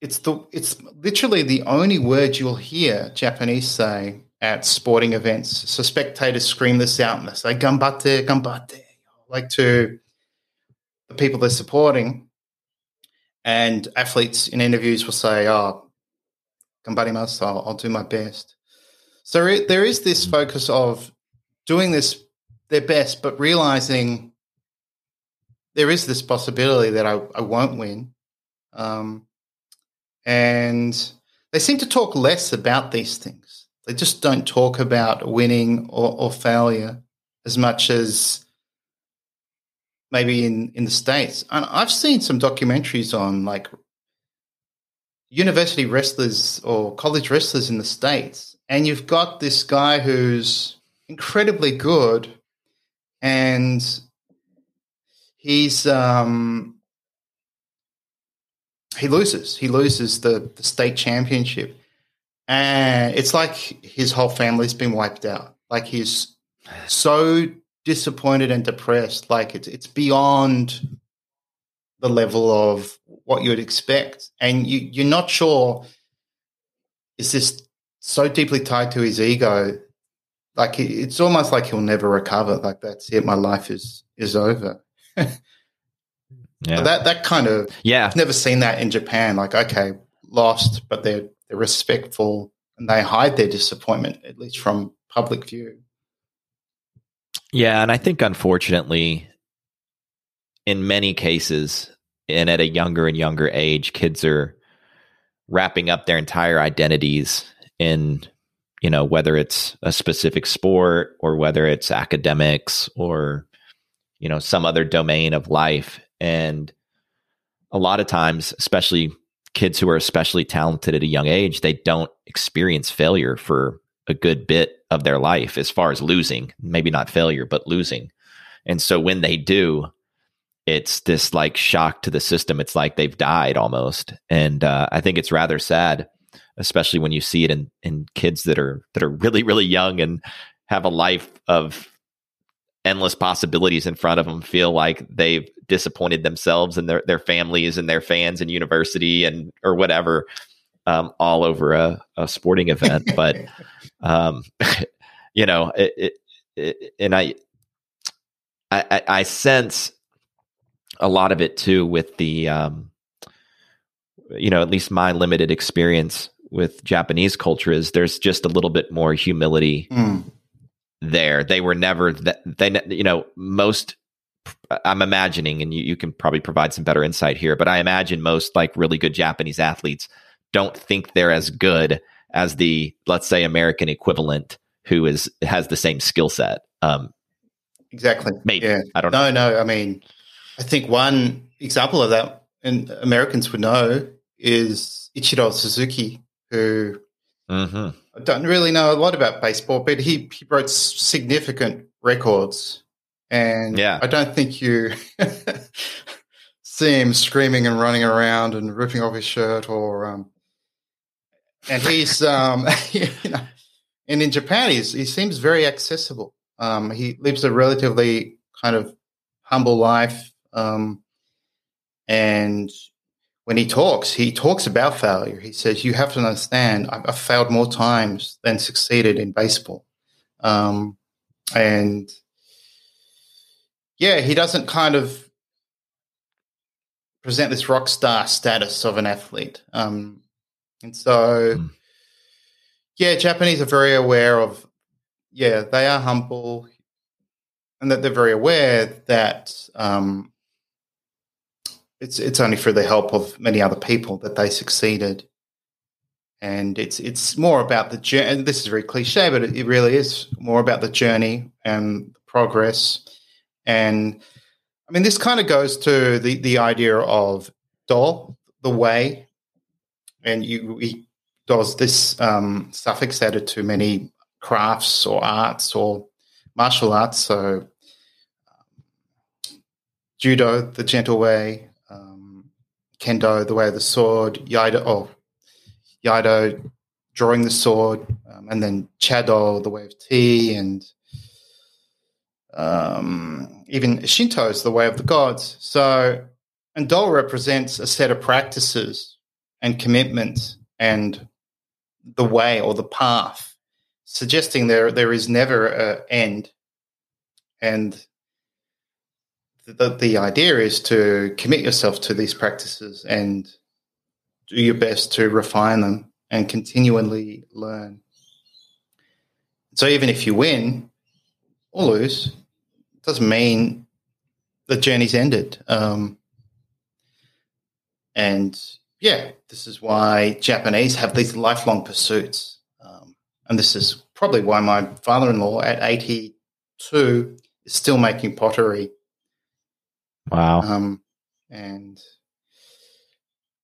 it's the it's literally the only word you'll hear Japanese say at sporting events. So spectators scream this out and they say "gambatte, gambatte," like to the people they're supporting. And athletes in interviews will say, "Oh, gambarimasu, I'll, I'll do my best." So it, there is this focus of doing this their best, but realizing there is this possibility that I, I won't win. Um, and they seem to talk less about these things. They just don't talk about winning or, or failure as much as maybe in, in the States. And I've seen some documentaries on like university wrestlers or college wrestlers in the States. And you've got this guy who's incredibly good and he's um, he loses. He loses the, the state championship. And it's like his whole family's been wiped out. Like he's so disappointed and depressed. Like it's it's beyond the level of what you would expect. And you, you're not sure is this so deeply tied to his ego? Like it's almost like he'll never recover. Like that's it. My life is is over. Yeah. That that kind of yeah. I've never seen that in Japan. Like, okay, lost, but they're they're respectful and they hide their disappointment, at least from public view. Yeah, and I think unfortunately, in many cases, and at a younger and younger age, kids are wrapping up their entire identities in you know whether it's a specific sport or whether it's academics or you know some other domain of life. And a lot of times, especially kids who are especially talented at a young age, they don't experience failure for a good bit of their life as far as losing, maybe not failure, but losing. And so when they do, it's this like shock to the system. It's like they've died almost. And uh, I think it's rather sad, especially when you see it in, in kids that are that are really, really young and have a life of endless possibilities in front of them feel like they've disappointed themselves and their, their families and their fans and university and or whatever um, all over a, a sporting event but <laughs> um, <laughs> you know it, it, it, and I, I i sense a lot of it too with the um, you know at least my limited experience with japanese culture is there's just a little bit more humility mm there. They were never that they you know most I'm imagining and you, you can probably provide some better insight here, but I imagine most like really good Japanese athletes don't think they're as good as the let's say American equivalent who is has the same skill set. Um exactly. Maybe. Yeah. I don't no, know. No, I mean I think one example of that, and Americans would know, is Ichiro Suzuki, who Mm-hmm. I don't really know a lot about baseball, but he, he broke significant records. And Yeah. I don't think you <laughs> see him screaming and running around and ripping off his shirt or um and he's um <laughs> you know and in Japan he's, he seems very accessible. Um he lives a relatively kind of humble life. Um and when he talks, he talks about failure. He says, "You have to understand, I've, I've failed more times than succeeded in baseball," um, and yeah, he doesn't kind of present this rock star status of an athlete, um, and so Mm. yeah, Japanese are very aware of yeah, they are humble, and that they're very aware that. Um, it's it's only through the help of many other people that they succeeded, and it's it's more about the journey. This is very cliche, but it, it really is more about the journey and the progress. And I mean, this kind of goes to the the idea of do, the way, and you he does this um, suffix added to many crafts or arts or martial arts. So um, judo, the gentle way, um, kendo, the way of the sword, iaido, oh, iaido, drawing the sword, um, and then chado, the way of tea, and um, even Shinto is the way of the gods. So, and represents a set of practices and commitments and the way or the path, suggesting there there is never an end, and the, the idea is to commit yourself to these practices and do your best to refine them and continually learn. So even if you win or lose, it doesn't mean the journey's ended. Um, and yeah, this is why Japanese have these lifelong pursuits. Um, and this is probably why my father in law at 82 is still making pottery Wow. um, and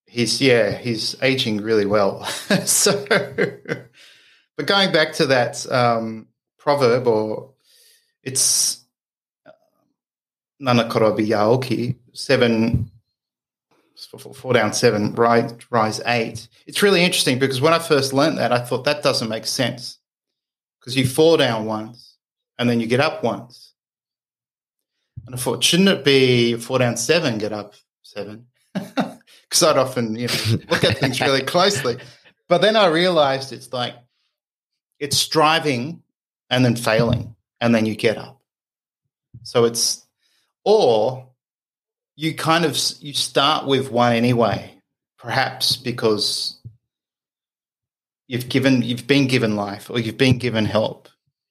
he's yeah, he's aging really well. <laughs> so, but going back to that um, proverb, or it's uh, Nanakorobi Yaoki, seven, four, four down seven, rise, rise eight. It's really interesting because when I first learned that, I thought that doesn't make sense because you fall down once and then you get up once. And I thought, shouldn't it be four down seven, get up seven? <laughs> Because I'd often, you know, look at things really <laughs> closely. But then I realized it's like it's striving and then failing, and then you get up. So it's or you kind of you start with one anyway, perhaps because you've given you've been given life or you've been given help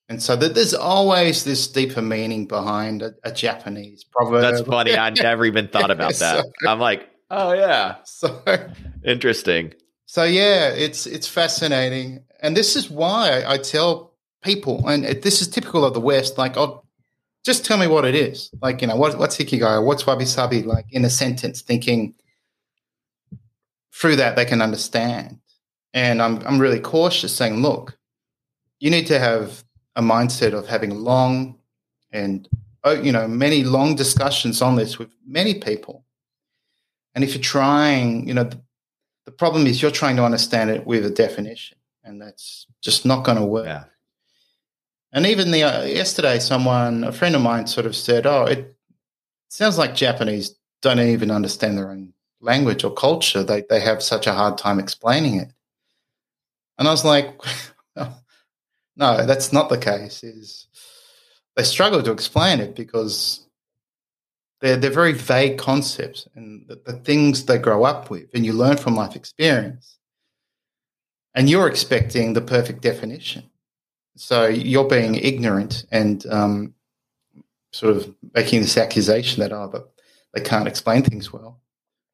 and so that there's always this deeper meaning behind a, a Japanese proverb. That's funny. I never even <laughs> thought about that. I'm like, oh yeah, <laughs> So, interesting. so yeah, it's it's fascinating, and this is why I, I tell people, and this is typical of the West. Like, oh, just tell me what it is. Like, you know, what, what's ikigai? What's wabi sabi? Like in a sentence, thinking through that they can understand. And I'm I'm really cautious, saying, look, you need to have a mindset of having long and oh, you know many long discussions on this with many people. And if you're trying, you know, the, the problem is you're trying to understand it with a definition, and that's just not going to work. Yeah. And even the uh, yesterday, someone, a friend of mine, sort of said, "Oh, it sounds like Japanese don't even understand their own language or culture. They they have such a hard time explaining it." And I was like, <laughs> "No, that's not the case. Is they struggle to explain it because they're they're very vague concepts and the, the things they grow up with, and you learn from life experience. And you're expecting the perfect definition." So you're being ignorant and um, sort of making this accusation that oh, but they can't explain things well,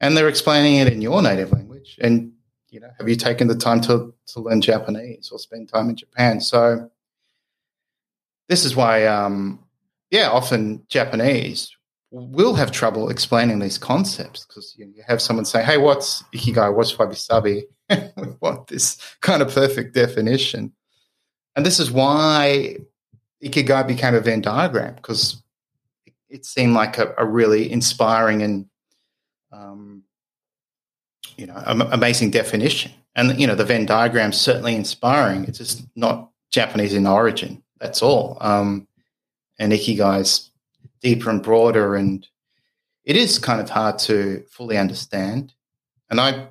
and they're explaining it in your native language. And you know, have you taken the time to to learn Japanese or spend time in Japan? So this is why, um, yeah, often Japanese will have trouble explaining these concepts because you, know, you, have someone say, "Hey, what's ikigai? What's wabi sabi?" <laughs> we want this kind of perfect definition, and this is why ikigai became a Venn diagram because it, seemed like a, a, really inspiring and um, you know amazing definition. And you know the Venn diagram is certainly inspiring. It's just not Japanese in origin. That's all. Um, and ikigai's deeper and broader, and it is kind of hard to fully understand. And I,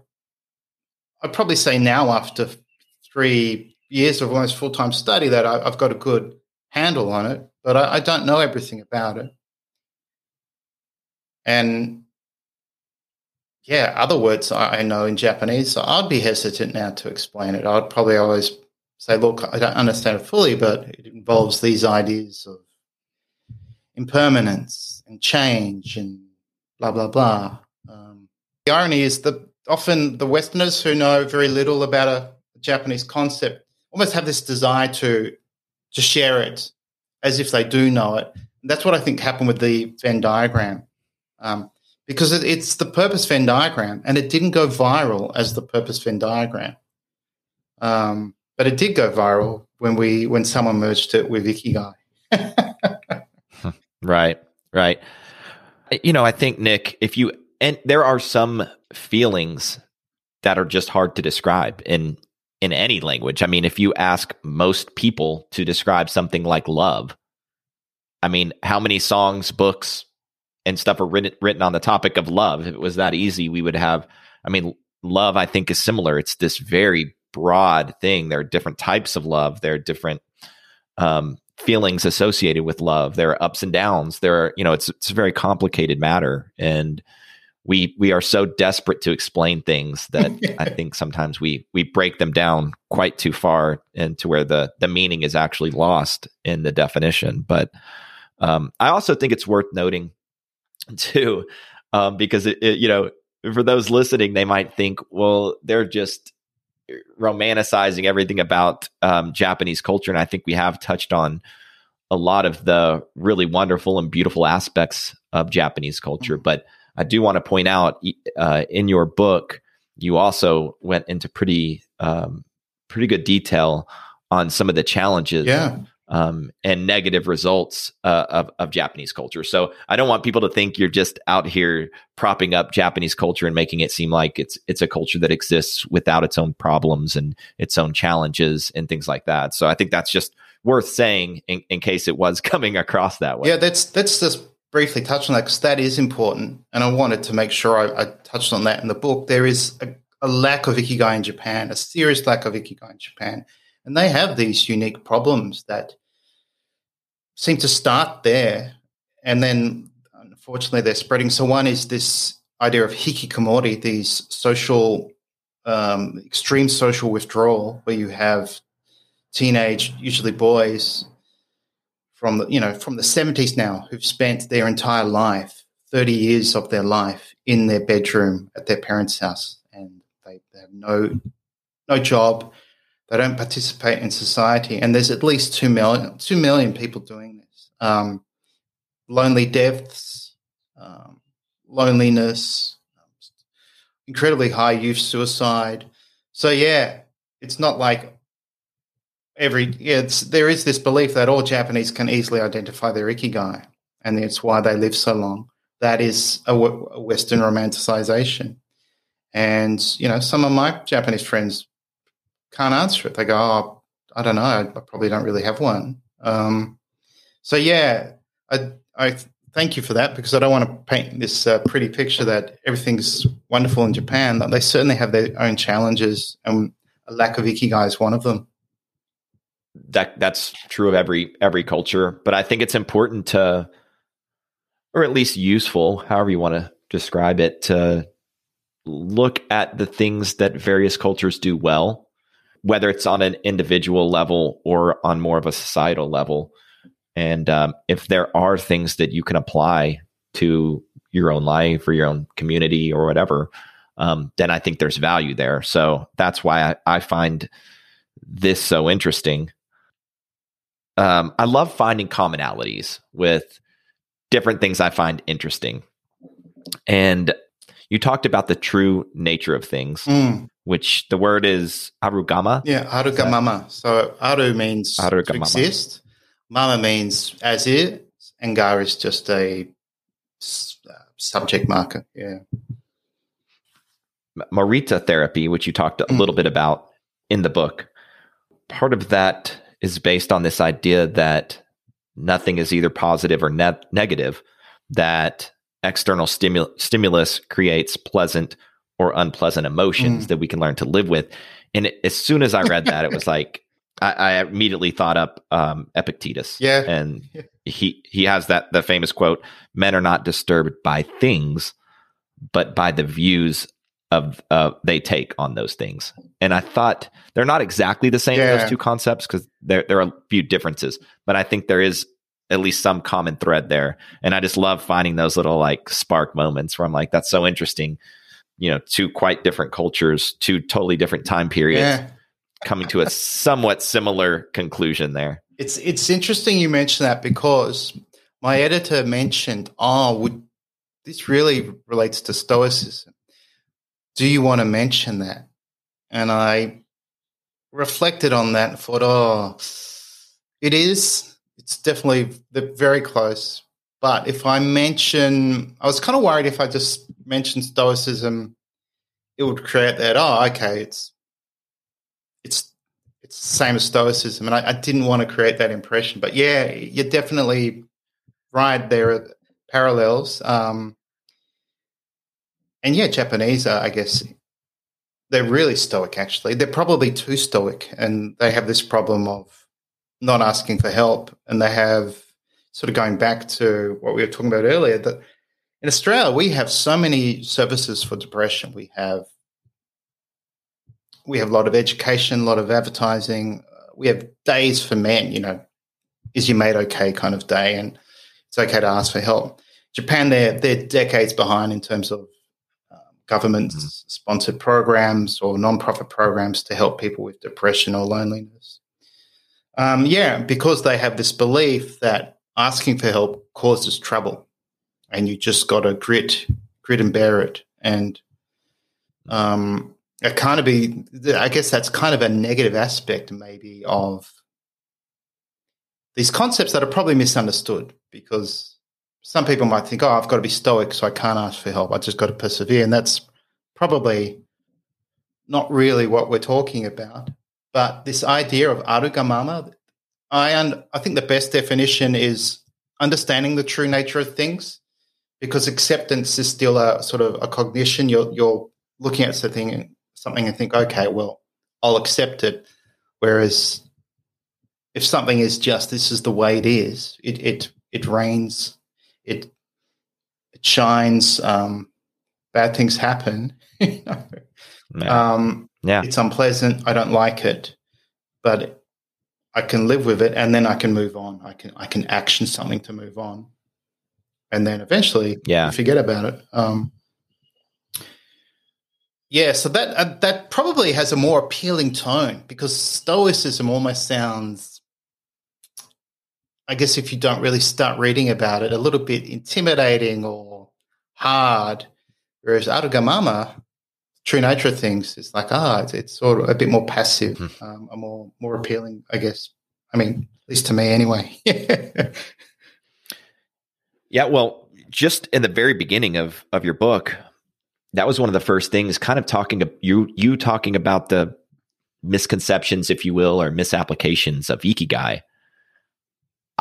I'd probably say now after three years of almost full time study that I, have got a good handle on it, but I, I don't know everything about it. And yeah, other words I know in Japanese, so I'd be hesitant now to explain it. I'd probably always say, look, I don't understand it fully, but it involves these ideas of impermanence and change and blah, blah, blah. Um, the irony is that often the Westerners who know very little about a Japanese concept almost have this desire to, to share it as if they do know it. And that's what I think happened with the Venn diagram. Um, because it, it's the purpose Venn diagram, and it didn't go viral as the purpose Venn diagram. Um, but it did go viral when we when someone merged it with Ikigai. <laughs> <laughs> right, right. You know, I think Nick, if you and there are some feelings that are just hard to describe in in any language. I mean, if you ask most people to describe something like love, I mean, how many songs, books, and stuff are written written on the topic of love. If it was that easy, we would have. I mean, love I think is similar. It's this very broad thing. There are different types of love. There are different um, feelings associated with love. There are ups and downs. There are you know it's it's a very complicated matter, and we we are so desperate to explain things that <laughs> I think sometimes we we break them down quite too far into where the the meaning is actually lost in the definition. But um, I also think it's worth noting too, um, because it, it, you know, for those listening, they might think, well, they're just romanticizing everything about um, Japanese culture, and I think we have touched on a lot of the really wonderful and beautiful aspects of Japanese culture. Mm-hmm. But I do want to point out uh, in your book, you also went into pretty um, pretty good detail on some of the challenges yeah um, and negative results uh, of, of Japanese culture. So I don't want people to think you're just out here propping up Japanese culture and making it seem like it's it's a culture that exists without its own problems and its own challenges and things like that. So I think that's just worth saying in, in case it was <laughs> coming across that way. Yeah, that's that's just briefly touch on that because that is important, and I wanted to make sure I, I touched on that in the book. There is a, a lack of ikigai in Japan, a serious lack of ikigai in Japan and they have these unique problems that seem to start there, and then unfortunately they're spreading. So one is this idea of hikikomori, these social, um, extreme social withdrawal, where you have teenage, usually boys, from the you know from the seventies now, who've spent their entire life, thirty years of their life, in their bedroom at their parents' house, and they, they have no no job, they don't participate in society, and there's at least two million, two million people doing this. Um, lonely deaths, um, loneliness, incredibly high youth suicide. So yeah, it's not like every yeah. There is this belief that all Japanese can easily identify their ikigai, and it's why they live so long. That is a, a Western romanticization. And you know, some of my Japanese friends can't answer it. They go, oh, I don't know. I probably don't really have one. Um, so yeah, I, I thank you for that because I don't want to paint this uh, pretty picture that everything's wonderful in Japan. They certainly have their own challenges, and a lack of ikigai is one of them. That that's true of every every culture, but I think it's important to, or at least useful, however you want to describe it, to look at the things that various cultures do well whether it's on an individual level or on more of a societal level. And um, if there are things that you can apply to your own life or your own community or whatever, um, then I think there's value there. So that's why I, I find this so interesting. Um, I love finding commonalities with different things I find interesting. And you talked about the true nature of things, Mm. which the word is arugama. Yeah, arugamama. So aru means to exist. Mama means as is, and ga is just a uh, subject marker. Yeah. Morita therapy, which you talked a Mm. little bit about in the book. Part of that is based on this idea that nothing is either positive or ne- negative, that external stimul- stimulus creates pleasant or unpleasant emotions Mm. that we can learn to live with. And it- as soon as I read that, it was like, I, I immediately thought up um, Epictetus. Yeah. And <laughs> Yeah. he, he has that, the famous quote, men are not disturbed by things, but by the views of uh, they take on those things. And I thought they're not exactly the same Yeah. those two concepts because there there are a few differences, but I think there is at least some common thread there. And I just love finding those little like spark moments where I'm like, that's so interesting. You know, two quite different cultures, two totally different time periods, Yeah. coming to a somewhat similar conclusion there. It's it's interesting you mention that because my editor mentioned, oh, would this really relates to Stoicism? Do you want to mention that? And I reflected on that and thought, oh, it is. It's definitely very close. But if I mention, I was kind of worried if I just mentioned Stoicism, it would create that. Oh, okay, it's it's it's the same as Stoicism, and I, I didn't want to create that impression. But yeah, you're definitely right. There are parallels, um, and yeah, Japanese are, I guess, they're really stoic. Actually, they're probably too stoic, and they have this problem of not asking for help, and they have sort of going back to what we were talking about earlier that in Australia we have so many services for depression. We have we have a lot of education, a lot of advertising. We have days for men, you know, is your mate okay kind of day, and it's okay to ask for help. Japan, they're they're decades behind in terms of government sponsored programs or non-profit programs to help people with depression or loneliness. Um, yeah, because they have this belief that asking for help causes trouble, and you just got to grit, grit and bear it. And um, it kind of be, I guess that's kind of a negative aspect, maybe, of these concepts that are probably misunderstood because some people might think, oh, I've got to be stoic, so I can't ask for help. I just got to persevere. And that's probably not really what we're talking about. But this idea of arugamama, I, un- I think the best definition is understanding the true nature of things because acceptance is still a sort of a cognition. You're, you're looking at something, something and think, okay, well, I'll accept it. Whereas if something is just this is the way it is, it it it rains, it it shines, um, bad things happen. <laughs> you know? Yeah. um, yeah. it's unpleasant. I don't like it, but I can live with it, and then I can move on. I can I can action something to move on, and then eventually, Yeah. forget about it. Um, yeah, so that uh, that probably has a more appealing tone because Stoicism almost sounds, I guess, if you don't really start reading about it, a little bit intimidating or hard. Whereas Arugamama, true nature of things, is like ah, it's, it's sort of a bit more passive, Hmm. um, a more more appealing, I guess. I mean, at least to me, anyway. <laughs> Yeah, well, just in the very beginning of of your book, that was one of the first things, kind of talking to you you talking about the misconceptions, if you will, or misapplications of ikigai.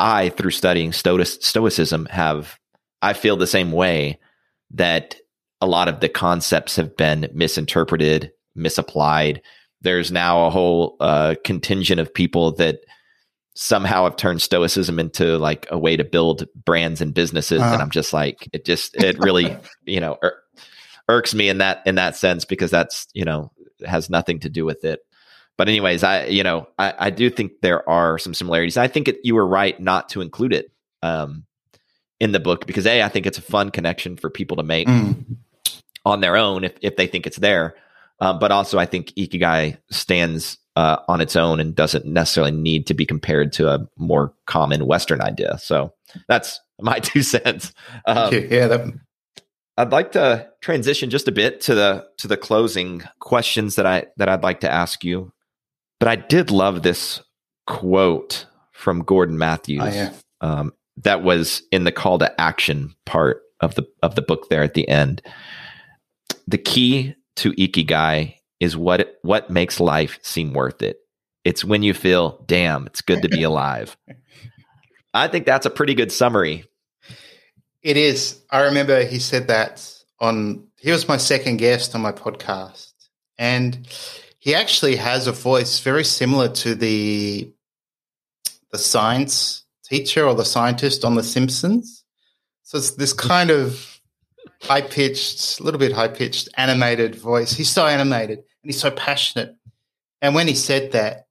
I, through studying Stoicism, have I feel the same way that a lot of the concepts have been misinterpreted, misapplied. There's now a whole uh, contingent of people that somehow have turned stoicism into like a way to build brands and businesses Uh-huh. and i'm just like it just it really you know ir- irks me in that in that sense because that's you know has nothing to do with it but anyways i you know i, I do think there are some similarities i think it, you were right not to include it um in the book because a i think it's a fun connection for people to make Mm. on their own if, if they think it's there. Um, but also, I think Ikigai stands uh, on its own and doesn't necessarily need to be compared to a more common Western idea. So that's my <laughs> two cents. Um, yeah, that- I'd like to transition just a bit to the to the closing questions that I that I'd like to ask you. But I did love this quote from Gordon Mathews. Oh, yeah. um, that was in the call to action part of the of the book there at the end. The key to ikigai is what what makes life seem worth it. It's when you feel, damn, it's good to be alive. <laughs> I think that's a pretty good summary. It is. I remember he said that on he was my second guest on my podcast. And he actually has a voice very similar to the the science teacher or the scientist on The Simpsons. So it's this kind of high pitched, a little bit high pitched, animated voice. He's so animated and he's so passionate. And when he said that,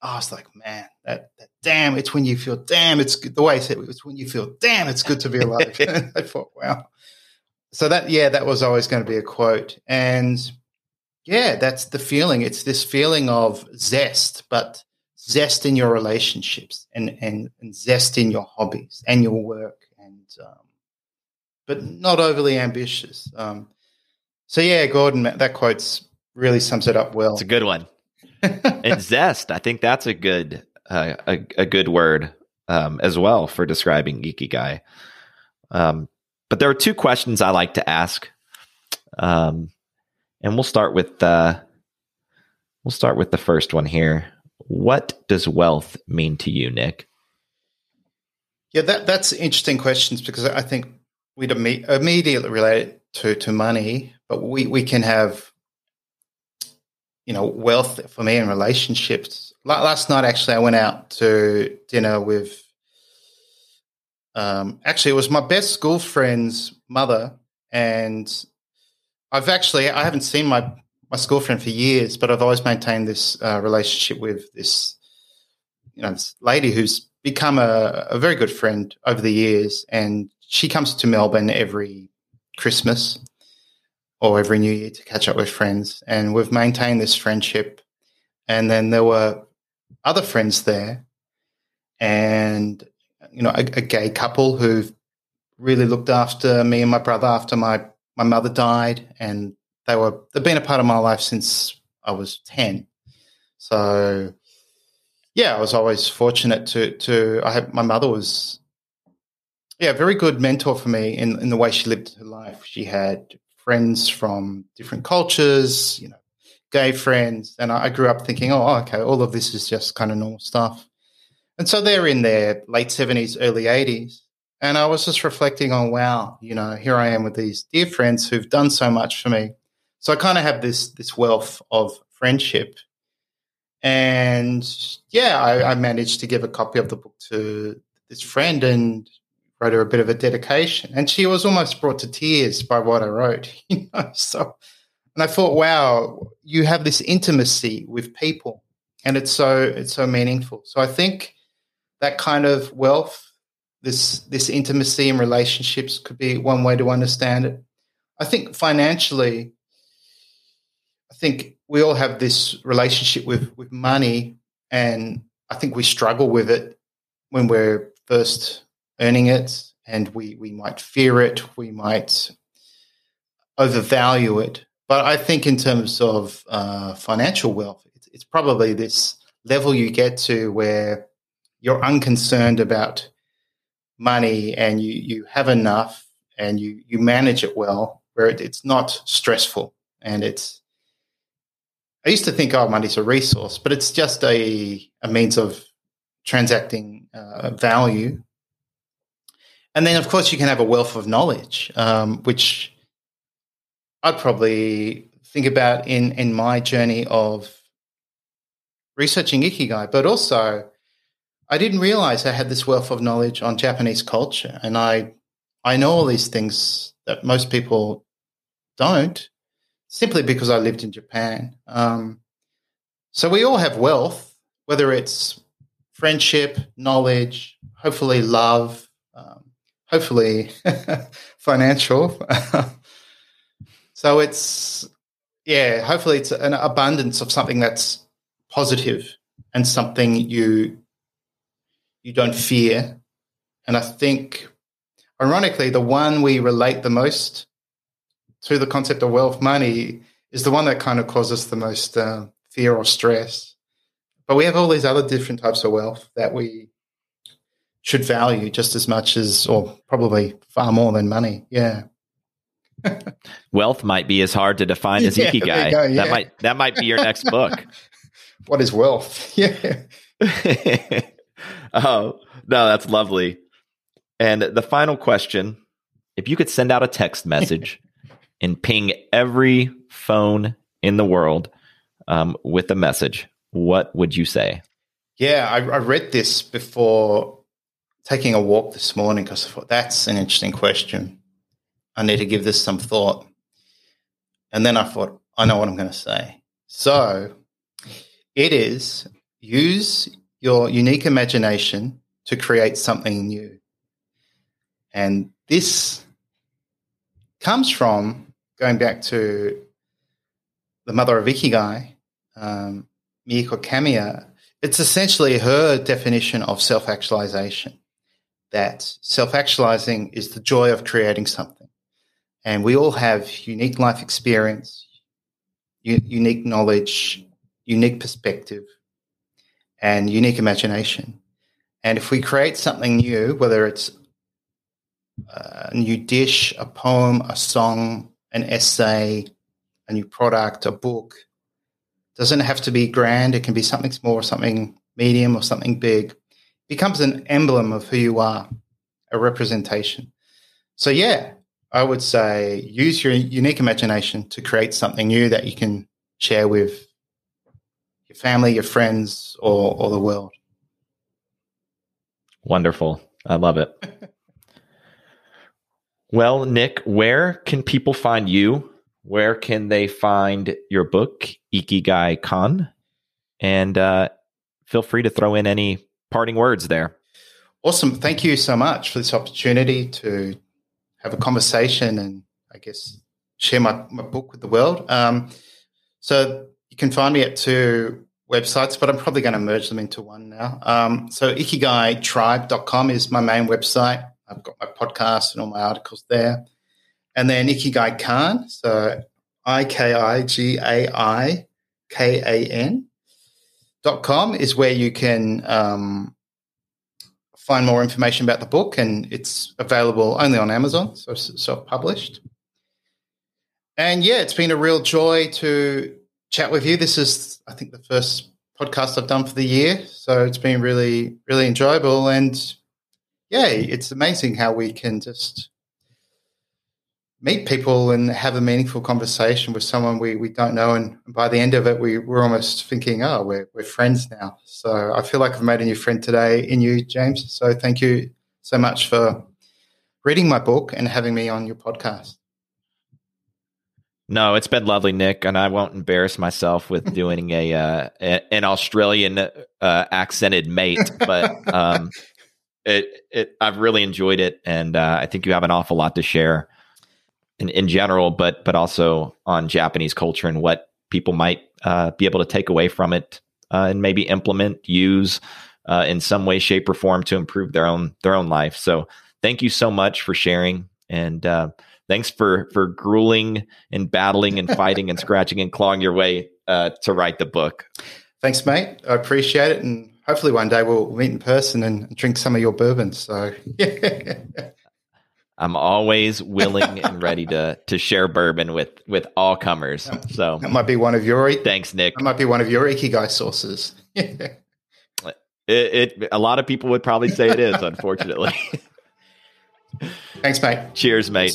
I was like, man, that, that damn, it's when you feel damn, it's good. The way he said it was when you feel damn, it's good to be alive. <laughs> I thought, wow. So that, yeah, that was always going to be a quote. And yeah, that's the feeling. It's this feeling of zest, but zest in your relationships and, and, and zest in your hobbies and your work and um, but not overly ambitious. Um, so yeah gordon that quote's really sums it up well. It's a good one. <laughs> And zest i think that's a good uh, a, a good word um, as well for describing ikigai um, but there are two questions i like to ask. Um, and we'll start with uh, we'll start with the first one here what does wealth mean to you, Nick? Yeah, that that's interesting questions because I think we'd imme- immediately relate it to to money, but we we can have you know wealth for me in relationships. Last night, actually, I went out to dinner with. Um, actually, it was my best school friend's mother, and I've actually I haven't seen my my school friend for years, but I've always maintained this uh, relationship with this, you know, this lady who's become a, a, very good friend over the years. And she comes to Melbourne every Christmas or every New Year to catch up with friends. And we've maintained this friendship. And then there were other friends there and, you know, a, a gay couple who've really looked after me and my brother after my, my mother died. And they were they've been a part of my life since I was ten. So yeah, I was always fortunate to to I had my mother was yeah, a very good mentor for me in, in the way she lived her life. She had friends from different cultures, you know, gay friends. And I, I grew up thinking, oh, okay, all of this is just kind of normal stuff. And so they're in their late 70s, early 80s. And I was just reflecting on, wow, you know, here I am with these dear friends who've done so much for me. So I kind of have this this wealth of friendship. And yeah, I, I, managed to give a copy of the book to this friend and wrote her a bit of a dedication. And she was almost brought to tears by what I wrote. <laughs> You know, so and I thought, wow, you have this intimacy with people, and it's so it's so meaningful. So I think that kind of wealth, this this intimacy and relationships, could be one way to understand it. I think financially, I think we all have this relationship with with money, and I think we struggle with it when we're first earning it, and we we might fear it, we might overvalue it. But I think in terms of uh, financial wealth, it's, it's probably this level you get to where you're unconcerned about money and you you have enough and you you manage it well, where it, it's not stressful and it's I used to think, oh, money's a resource, but it's just a, a means of transacting uh, value. And then, of course, you can have a wealth of knowledge, um, which I'd probably think about in, in my journey of researching Ikigai, but also I didn't realize I had this wealth of knowledge on Japanese culture. And I, I know all these things that most people don't simply because I lived in Japan. Um, so we all have wealth, whether it's friendship, knowledge, hopefully love, um, hopefully <laughs> financial. <laughs> so it's, yeah, hopefully it's an abundance of something that's positive and something you you don't fear And I think, ironically, the one we relate the most to the concept of wealth money is the one that kind of causes the most uh, fear or stress. But we have all these other different types of wealth that we should value just as much as, or probably far more than money. Yeah. <laughs> wealth might be as hard to define as <laughs> yeah, ikigai. Go, yeah. That might that might be your next book. <laughs> what is wealth? Yeah. Oh no, that's lovely. And the final question: If you could send out a text message <laughs> and ping every phone in the world um, with a message, what would you say? Yeah, I, I read this before taking a walk this morning because I thought that's an interesting question. I need to give this some thought. And then I thought, I know what I'm going to say. So it is use your unique imagination to create something new. And this comes from going back to the mother of Ikigai, um, Mieko Kamiya. It's essentially her definition of self actualization that self actualizing is the joy of creating something. And we all have unique life experience, u- unique knowledge, unique perspective, and unique imagination. And if we create something new, whether it's a new dish, a poem, a song, an essay, a new product, a book, doesn't have to be grand. It can be something small, or something medium, or something big becomes an emblem of who you are, a representation. So, yeah, I would say use your unique imagination to create something new that you can share with your family, your friends, or, or the world. Wonderful. I love it. <laughs> well, Nick, where can people find you? Where can they find your book, Ikigai Kan? And uh, feel free to throw in any parting words there. Awesome. Thank you so much for this opportunity to have a conversation and I guess share my, my book with the world. Um, so you can find me at two websites, but I'm probably going to merge them into one now. Um, so ikigaitribe.com is my main website. I've got my podcast and all my articles there. And then Ikigai Kan, so I K I G A I K A N dot com is where you can um, find more information about the book, and it's available only on Amazon, so self published. And yeah, it's been a real joy to chat with you. This is, I think, the first podcast I've done for the year, so it's been really, really enjoyable. And yeah, it's amazing how we can just meet people and have a meaningful conversation with someone we, we don't know. And by the end of it, we, we're almost thinking, oh, we're, we're friends now. So I feel like I've made a new friend today in you, James. So thank you so much for reading my book and having me on your podcast. No, it's been lovely, Nick, and I won't embarrass myself with <laughs> doing a, uh, an Australian uh, accented mate, but um, it, it I've really enjoyed it, and uh, I think you have an awful lot to share in, in general, but but also on Japanese culture and what people might uh, be able to take away from it uh, and maybe implement, use uh, in some way, shape, or form to improve their own their own life. So thank you so much for sharing, and uh, thanks for for grueling and battling and <laughs> fighting and scratching and clawing your way uh, to write the book. Thanks, mate. I appreciate it, and hopefully one day we'll meet in person and drink some of your bourbon. So. <laughs> I'm always willing and ready to <laughs> to share bourbon with with all comers. So that might be one of your thanks, Nick. That might be one of your ikigai sources. it, it a lot of people would probably say it is, unfortunately. thanks, mate. Cheers, mate.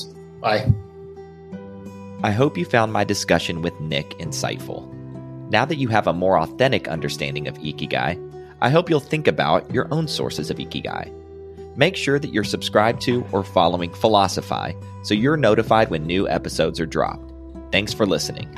I hope you found my discussion with Nick insightful. Now that you have a more authentic understanding of ikigai, I hope you'll think about your own sources of ikigai Make sure that you're subscribed to or following Philosophy so you're notified when new episodes are dropped. Thanks for listening.